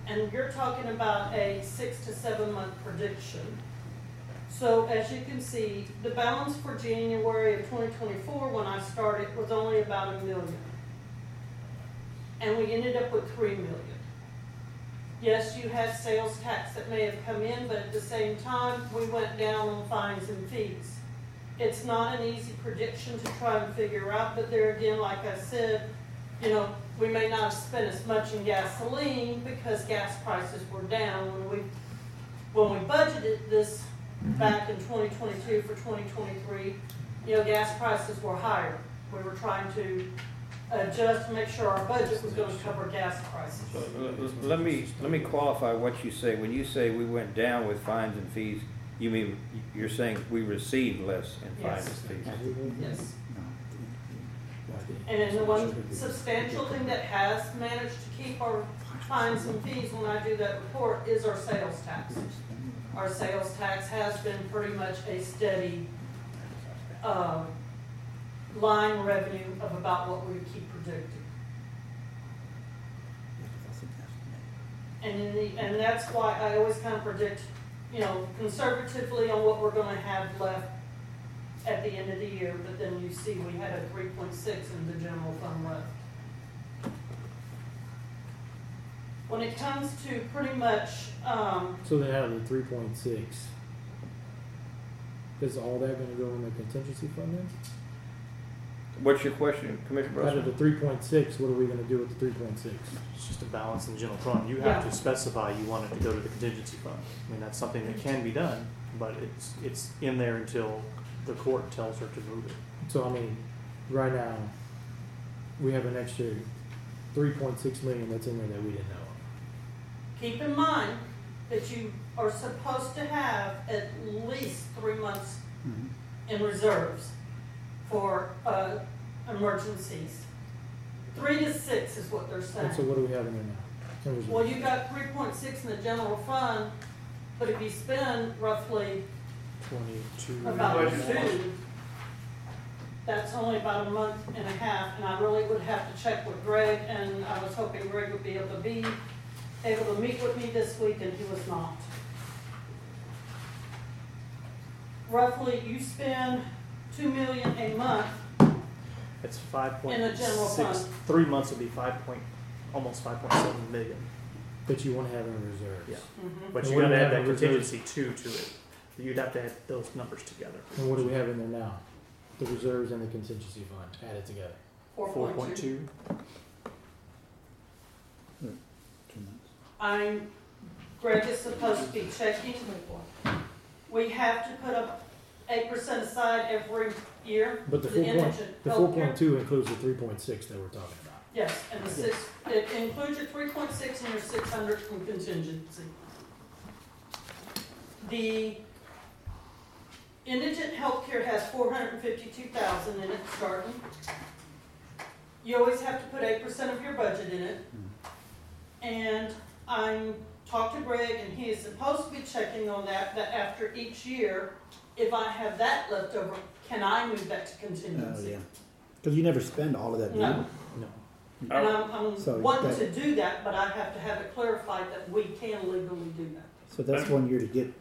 And you're talking about a six to seven month prediction. So as you can see, the balance for January of twenty twenty-four, when I started, was only about a million. And we ended up with three million. Yes, you had sales tax that may have come in, but at the same time, we went down on fines and fees. It's not an easy prediction to try and figure out, but there again, like I said, you know, we may not have spent as much in gasoline because gas prices were down when we, when we budgeted this back in twenty twenty-two for twenty twenty-three, you know, gas prices were higher. We were trying to adjust to make sure our budget was gonna cover gas prices. So, l- l- let me, let me qualify what you say. When you say we went down with fines and fees, you mean, you're saying we received less in fines and fees? Yes. And then the one substantial thing that has managed to keep our fines and fees when I do that report is our sales tax. Our sales tax has been pretty much a steady, uh, line revenue of about what we keep predicting. And the, and that's why I always kind of predict, you know, conservatively on what we're gonna have left at the end of the year, but then you see we had a three point six in the general fund left. When it comes to pretty much, um, So then out of the three point six, is all that gonna go in the contingency fund then? What's your question, Commissioner Out of Russell? the three point six, what are we gonna do with the three point six? It's just a balance in the general fund. You have Yeah. to specify you want it to go to the contingency fund. I mean, that's something that can be done, but it's, it's in there until the court tells her to move it. So I mean, right now, we have an extra three point six million that's in there that we didn't know of. keep in mind that you are supposed to have at least three months mm-hmm. in reserves for, uh, emergencies. Three to six is what they're saying. And so what do we have in there now? Well, you've got three point six in the general fund, but if you spend roughly Twenty-two. about two, that's only about a month and a half, and I really would have to check with Greg, and I was hoping Greg would be able to be, able to meet with me this week, and he was not. Roughly, you spend two million a month, It's five point In the general six, fund. three months would be five point, almost five point seven million. But you wanna have in reserves. Yeah. Mhm. But And you what do gotta we add have that in reserves? contingency two to it. You'd have to add those numbers together. And what do we have in there now? The reserves and the contingency fund added together. four Four point point two. two. I'm, Greg is supposed to be checking. To me we have to put up eight percent aside every year. But the four point, indigent the healthcare. four point two includes the three point six that we're talking about. Yes, and the six, it includes your three point six and your six hundred from contingency. The indigent healthcare has four hundred and fifty-two thousand in it starting. You always have to put eight percent of your budget in it. Hmm. And I'm, talked to Greg and he is supposed to be checking on that, that after each year, if I have that left over, can I move that to Oh, contingency? yeah. Cause you never spend all of that, do you? No. No. And I'm, So I'm wanting that- to do that, but I have to have it clarified that we can legally do that. So that's one year to get,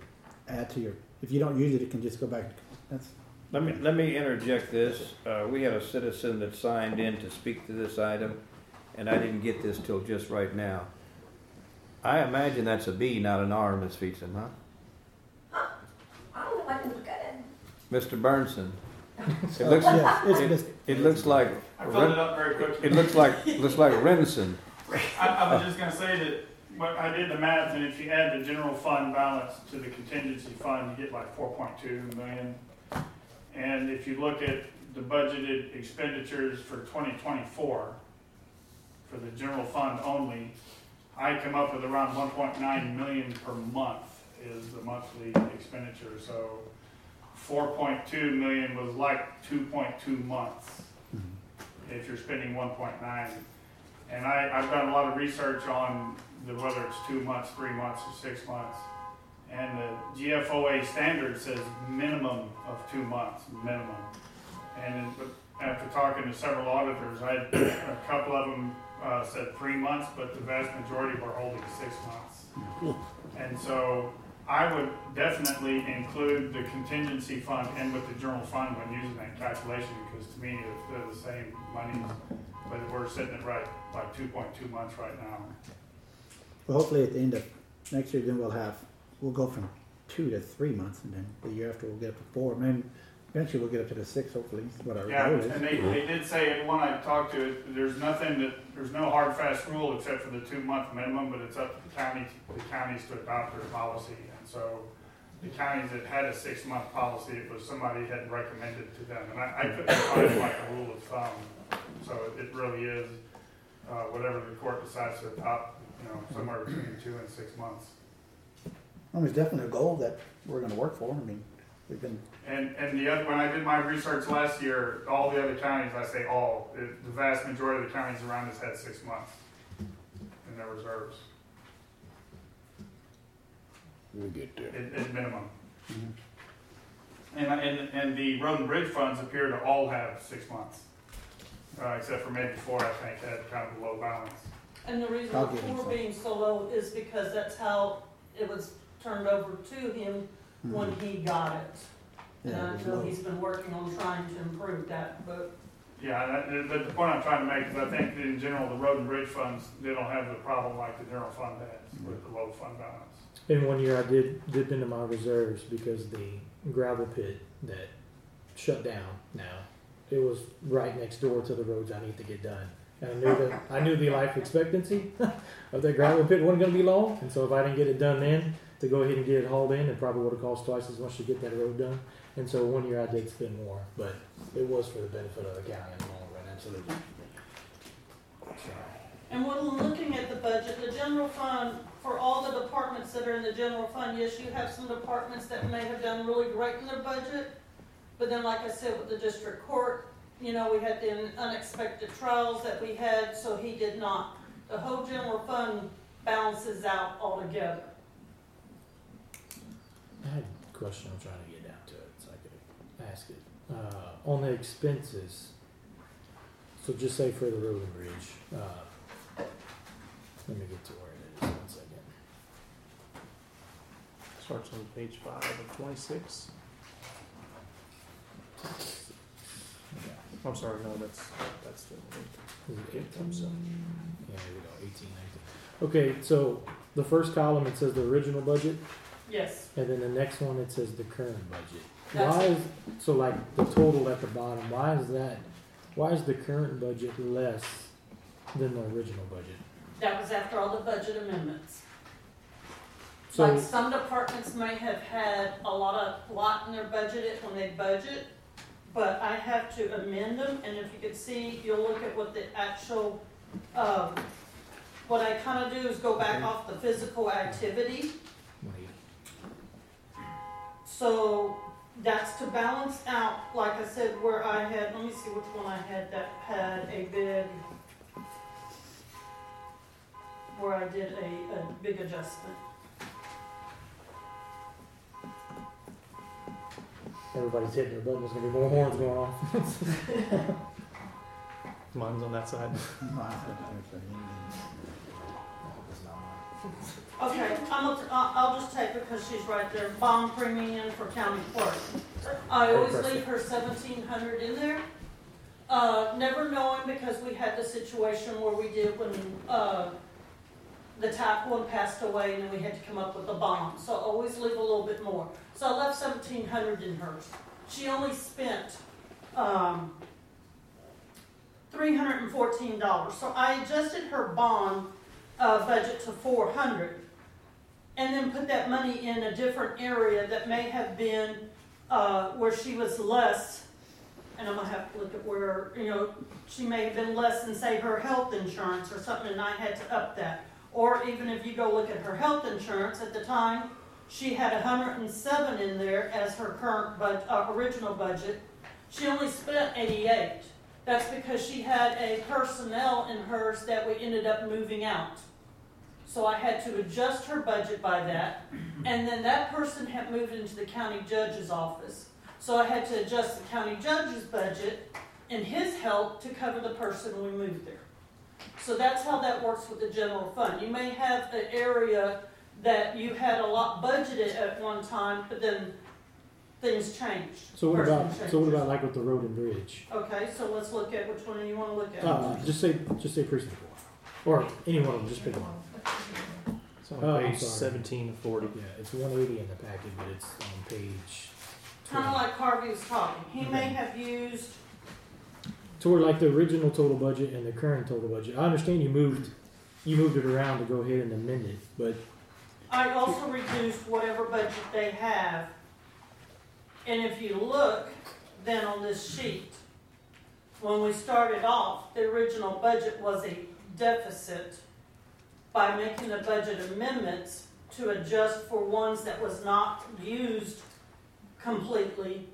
add to your, if you don't use it, it can just go back, that's, Let me, let me interject this. Uh, we had a citizen that signed in to speak to this item, and I didn't get this till just right now. I imagine that's a B, not an R, Ms. Fietsam, huh? I don't know, I can look at it. Mr. Burnson? [LAUGHS] It looks, yes, it's it, it looks like I filled it up very quickly. It looks like, looks like Renson. [LAUGHS] I, I was just gonna say that, what I did the math, and if you add the general fund balance to the contingency fund, you get like four point two million. And if you look at the budgeted expenditures for twenty twenty-four, for the general fund only, I come up with around one point nine million per month is the monthly expenditure, so four point two million was like two point two months if you're spending one point nine. And I, I've done a lot of research on the, whether it's two months, three months, or six months. And the GFOA standard says minimum of two months, minimum. And after talking to several auditors, I, a couple of them, uh, said three months, but the vast majority were holding six months. And so I would definitely include the contingency fund in with the general fund when using that calculation, because to me, it's, they're the same money. But we're sitting at right, like two point two months right now. Well, hopefully at the end of next year, then we'll have, we'll go from two to three months, and then the year after we'll get up to four, then eventually we'll get up to the six, hopefully, is what our Yeah, goal is. and they, they did say, and when I talked to it, there's nothing that, there's no hard fast rule except for the two month minimum, but it's up to the county, the counties to adopt their policy. And so the counties that had a six month policy, it was somebody had recommended to them. And I, I couldn't find like a rule of thumb. So it really is, uh, whatever the court decides to adopt, you know, somewhere between two and six months. I mean, it's definitely a goal that we're gonna work for, I mean, we've been, And, and the other, when I did my research last year, all the other counties, I say all, the the vast majority of the counties around us had six months in their reserves, We'll get there. at, at minimum. And, and, and the road and bridge funds appear to all have six months, uh, except for maybe four, I think, had kind of a low balance. And the reason I'll the give him four some. being so low is because that's how it was turned over to him when he got it. And Yeah, I know he's been working on trying to improve that, but Yeah, that, but the point I'm trying to make is I think that in general, the road and bridge funds, they don't have the problem like the general fund has with the low fund balance. In one year, I did dip into my reserves because the gravel pit that shut down now, it was right next door to the roads I need to get done. And I knew that I knew the life expectancy [LAUGHS] of that gravel pit wasn't going to be long, and so if I didn't get it done then, to go ahead and get it hauled in, it probably would have cost twice as much to get that road done. And so one year I did spend more, but it was for the benefit of the county in the long run, absolutely. So, And when looking at the budget, the general fund, for all the departments that are in the general fund, yes, you have some departments that may have done really great in their budget. But then, like I said, with the district court, you know, we had the unexpected trials that we had, so he did not. The whole general fund balances out altogether. I had a question. I'm trying to get down to it so I could ask it. Uh, on the expenses, so just say for the road and bridge. Uh, let me get to where it is. One second. Starts on page five of twenty-six. Yeah. I'm sorry, no, that's, that's the. Is it eight? I'm sorry. Yeah, here we go. 18, 19. Okay, so the first column it says the original budget, Yes, and then the next one it says the current budget. Why is so like the total at the bottom? Why is that? Why is the current budget less than the original budget? that was after all the budget amendments. So Like some departments may have had a lot of, lot in their budget when they budget, but I have to amend them, and if you could see, you'll look at what the actual, um, what I kinda do is go back off the fiscal activity, wait, so that's to balance out, like I said, where I had, let me see which one I had that had a big, where I did a, a big adjustment. everybody's hitting their button. There's gonna be more horns going off. Mine's on that side. [LAUGHS] Okay, I'm, gonna- I'll, just take because she's right there, bond premium for county clerk. I always leave her seventeen hundred in there. Uh, never knowing because we had the situation where we did when, uh, the tap one passed away and then we had to come up with a bond, so I always leave a little bit more. So I left seventeen hundred in hers. She only spent, um, three hundred and fourteen dollars. So I adjusted her bond, uh, budget to four hundred. And then put that money in a different area that may have been, uh, where she was less. And I'm gonna have to look at where, you know, she may have been less than, say, her health insurance or something, and I had to up that. Or even if you go look at her health insurance, at the time, she had a hundred and seven in there as her current but uh, original budget. She only spent eighty-eight. That's because she had a personnel in hers that we ended up moving out. So I had to adjust her budget by that. And then that person had moved into the county judge's office. So I had to adjust the county judge's budget and his help to cover the person we moved there. So that's how that works with the general fund. You may have an area that you had a lot budgeted at one time, but then things changed. So what Person about, so what about like with the road and bridge? Okay, so let's look at which one you wanna look at. Uh, just say, just say precinct four, or any one of them, just pick one. It's on Oh, I'm page sorry. seventeen of forty. Yeah, it's one eighty in the packet, but it's on page. Kinda 20. like Harvey was talking. He may Okay. have used Toward like the original total budget and the current total budget. I understand you moved, you moved it around to go ahead and amend it, but I also reduced whatever budget they have. And if you look then on this sheet, when we started off, the original budget was a deficit. By making the budget amendments to adjust for ones that was not used completely,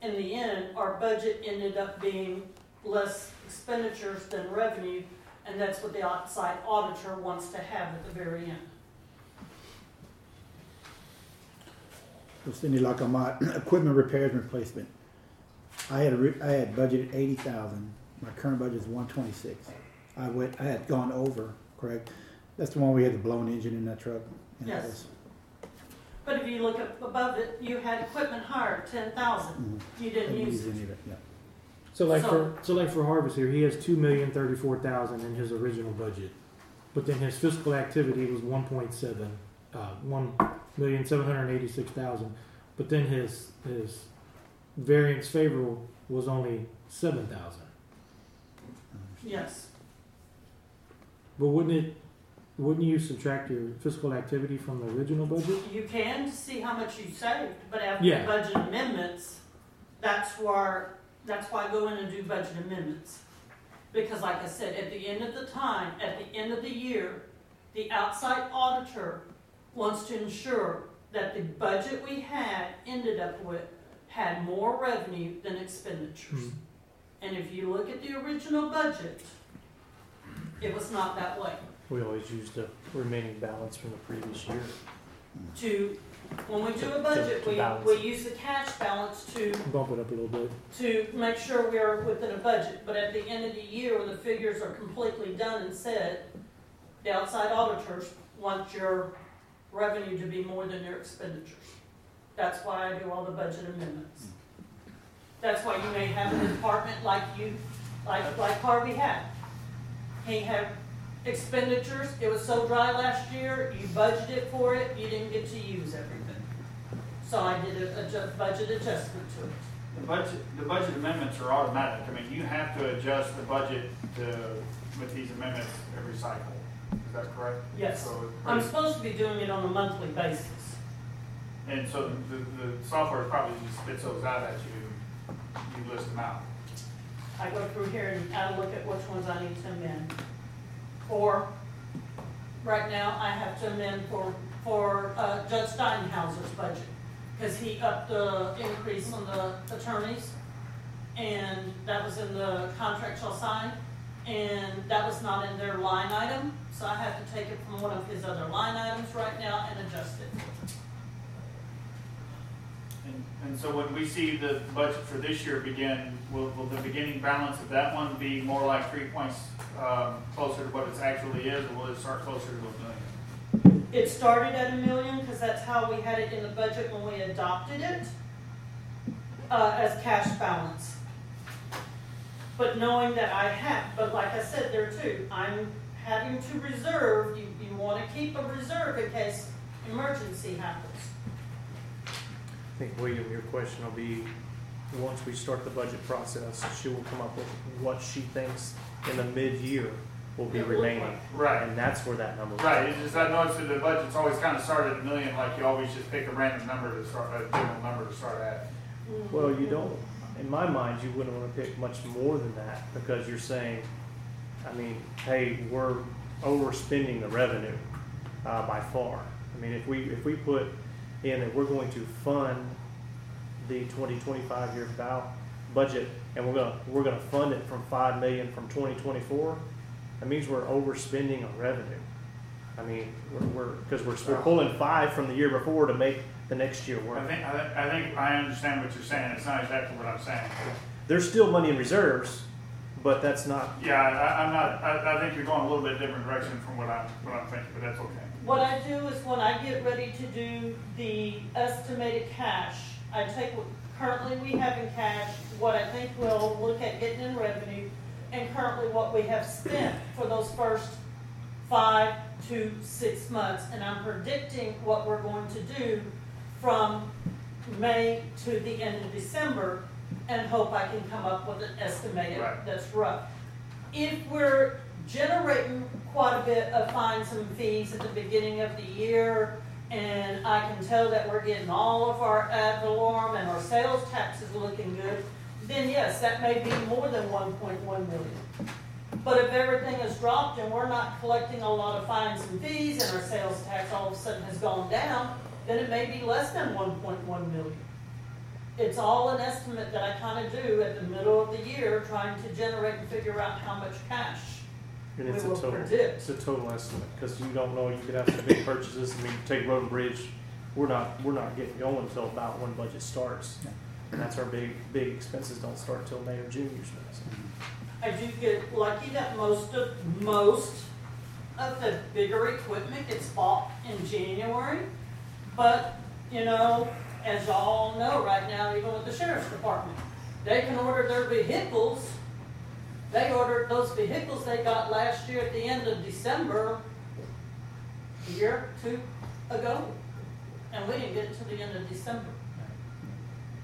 in the end, our budget ended up being less expenditures than revenue, and that's what the outside auditor wants to have at the very end. Cindy, like on my [COUGHS] equipment repairs and replacement, I had, a re- I had budgeted eighty thousand, my current budget is one twenty-six. I went, I had gone over, correct? That's the one we had the blown engine in that truck. and it Yes. was- But if you look up above it, you had equipment hired, ten thousand, mhm. you didn't didn't use use it. any of it, yeah. So like So- for so like for Harvest here, he has two million thirty four thousand in his original budget, but then his fiscal activity was one point seven, uh, one million seven hundred eighty six thousand, but then his his variance favorable was only seven thousand. Yes, But wouldn't it? Wouldn't you subtract your fiscal activity from the original budget? you can to see how much you saved, but after Yeah. budget amendments, that's where, that's why I go in and do budget amendments. Because like I said, at the end of the time, at the end of the year, the outside auditor wants to ensure that the budget we had ended up with had more revenue than expenditures. Mhm. And if you look at the original budget, it was not that way. We always use the remaining balance from the previous year. To, when we do a budget, to we, balance we it. use the cash balance to, Bump it up a little bit. to make sure we are within a budget. But at the end of the year, when the figures are completely done and said, the outside auditors want your revenue to be more than your expenditures. That's why I do all the budget amendments. That's why you may have a department like you, like, like Harvey had. He had expenditures, it was so dry last year, you budgeted for it, you didn't get to use everything. So I did a, adjust, budget adjustment to it. The budget, the budget amendments are automatic. I mean, you have to adjust the budget to, with these amendments every cycle. Is that correct? Yes. So it's I'm pretty- supposed to be doing it on a monthly basis. And so the, the software probably just spits those out at you, you list them out. I go through here and I look at which ones I need to amend. Or, right now, I have to amend for, for, uh, Judge Steinhauser's budget. Cause he upped the increase on the attorneys. And that was in the contract shall sign. And that was not in their line item, so I have to take it from one of his other line items right now and adjust it. And, so when we see the budget for this year begin, will, will the beginning balance of that one be more like three points, um, closer to what it actually is, or will it start closer to a million? It started at a million, because that's how we had it in the budget when we adopted it, uh, as cash balance. But knowing that I have, but like I said there too, I'm having to reserve, you, you wanna keep a reserve in case emergency happens. I think, William, your question will be, once we start the budget process, she will come up with what she thinks in the mid-year will be It will- remaining. Right. And that's where that number. Right, it's just, I noticed that the budget's always kind of started at a million, like you always just pick a random number to start, a general number to start at. Well, you don't, in my mind, you wouldn't wanna pick much more than that, because you're saying, I mean, hey, we're overspending the revenue, uh, by far. I mean, if we, if we put in that we're going to fund the twenty twenty-five year bow budget, and we're gonna, we're gonna fund it from five million from twenty twenty-four, that means we're overspending on revenue. I mean, we're, we're, cause we're, we're pulling five from the year before to make the next year work. I think, I think, I think I understand what you're saying, it's not exactly what I'm saying. There's still money in reserves, but that's not, Yeah, I, I'm not, I, I think you're going a little bit different direction from what I'm, what I'm thinking, but that's okay. What I do is when I get ready to do the estimated cash, I take what currently we have in cash, what I think we'll look at getting in revenue, and currently what we have spent for those first five to six months. And I'm predicting what we're going to do from May to the end of December, and hope I can come up with an estimated Right. that's rough. If we're generating quite a bit of fines and fees at the beginning of the year, and I can tell that we're getting all of our ad valorem and our sales tax is looking good, then yes, that may be more than one point one million. But if everything is dropped and we're not collecting a lot of fines and fees and our sales tax all of a sudden has gone down, then it may be less than one point one million. It's all an estimate that I kind of do at the middle of the year, trying to generate and figure out how much cash and we it's a total, predict. it's a total estimate, cause you don't know, you could have some big purchases, I mean, take Road and Bridge, we're not, we're not getting going until about when budget starts. And that's our big, big expenses don't start till May or June usually, so. I do get lucky that most of, most of the bigger equipment gets bought in January. But, you know, as y'all know right now, even with the sheriff's department, they can order their vehicles. They ordered those vehicles they got last year at the end of December, a year, two ago. And we didn't get it till the end of December.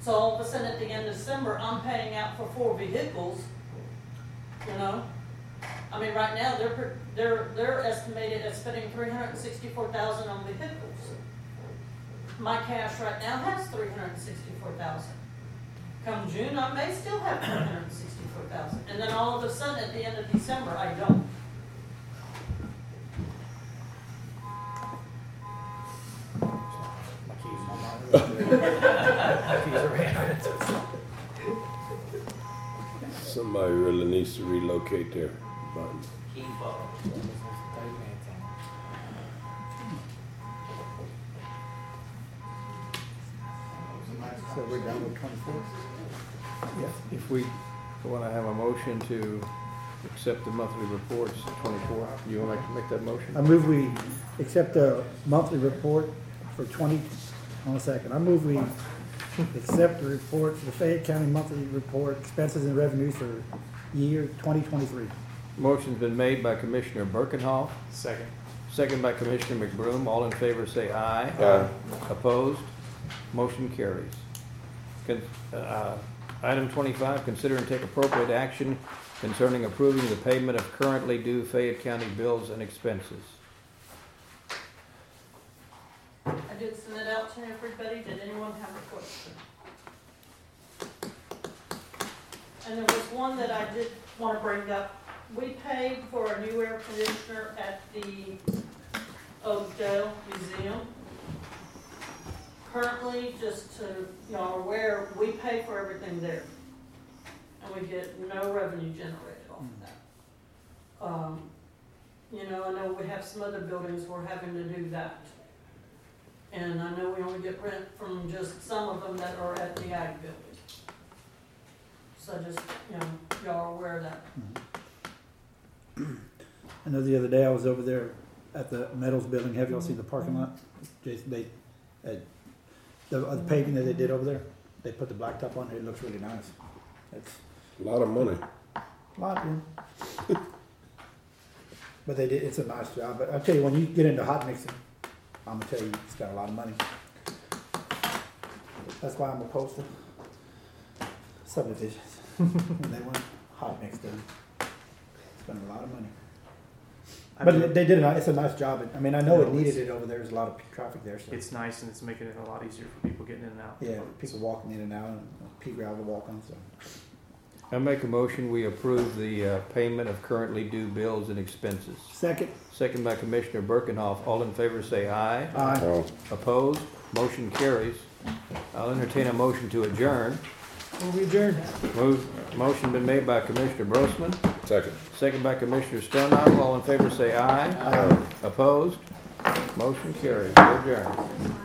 So all of a sudden, at the end of December, I'm paying out for four vehicles you know? I mean, right now, they're, they're, they're estimated at spending three hundred and sixty-four thousand on vehicles. My cash right now has three hundred and sixty-four thousand. Come June, I may still have three hundred and sixty-four thousand, and then all of a sudden, at the end of December, I don't. My keys on my. [LAUGHS] My keys are in. Somebody really needs to relocate their button. So we're down to twenty-four? If we want to have a motion to accept the monthly reports, twenty-four, you would like to make that motion? I move we accept the monthly report for twenty, hold on a second, I move we accept the report for the Fayette County monthly report, expenses and revenues for year twenty twenty-three. Motion's been made by Commissioner Birkenhoff, Second. second by Commissioner McBroom. All in favor say aye. Aye. Opposed? Motion carries. Con- uh, Item twenty-five, consider and take appropriate action concerning approving the payment of currently due Fayette County bills and expenses. I did send it out to everybody, did anyone have a question? And there was one that I did wanna bring up, we paid for a new air conditioner at the Oakdale Museum. Currently, just to, y'all are aware, we pay for everything there. And we get no revenue generated off of that. Um, you know, I know we have some other buildings we're having to do that. And I know we only get rent from just some of them that are at the ag building. So just, you know, y'all are aware of that. I know the other day I was over there at the metals building, have y'all seen the parking lot? Jason, they, uh, the, uh, the paving that they did over there, they put the blacktop on it, it looks really nice. It's A lot of money. a lot, yeah. [LAUGHS] But they did, it's a nice job, but I tell you, when you get into hot mixing, I'm gonna tell you, it's got a lot of money. That's why I'm opposed to subdivisions. [LAUGHS] They want hot mix done. Spend a lot of money. I But mean, they they did, a ni- it's a nice job. I mean, I know it needed it over there. There's a lot of traffic there, so. It's nice and it's making it a lot easier for people getting in and out. Yeah, people walking in and out and pea gravel to walk on, so. I make a motion, we approve the uh, payment of currently due bills and expenses. Second. Second by Commissioner Birkenhoff. All in favor say aye. Aye. Opposed? Motion carries. I'll entertain a motion to adjourn. Will we adjourn? Move, motion been made by Commissioner Brosman, second. second by Commissioner Stonehouse. All in favor say aye. Aye. Opposed? Motion carries. We're adjourned.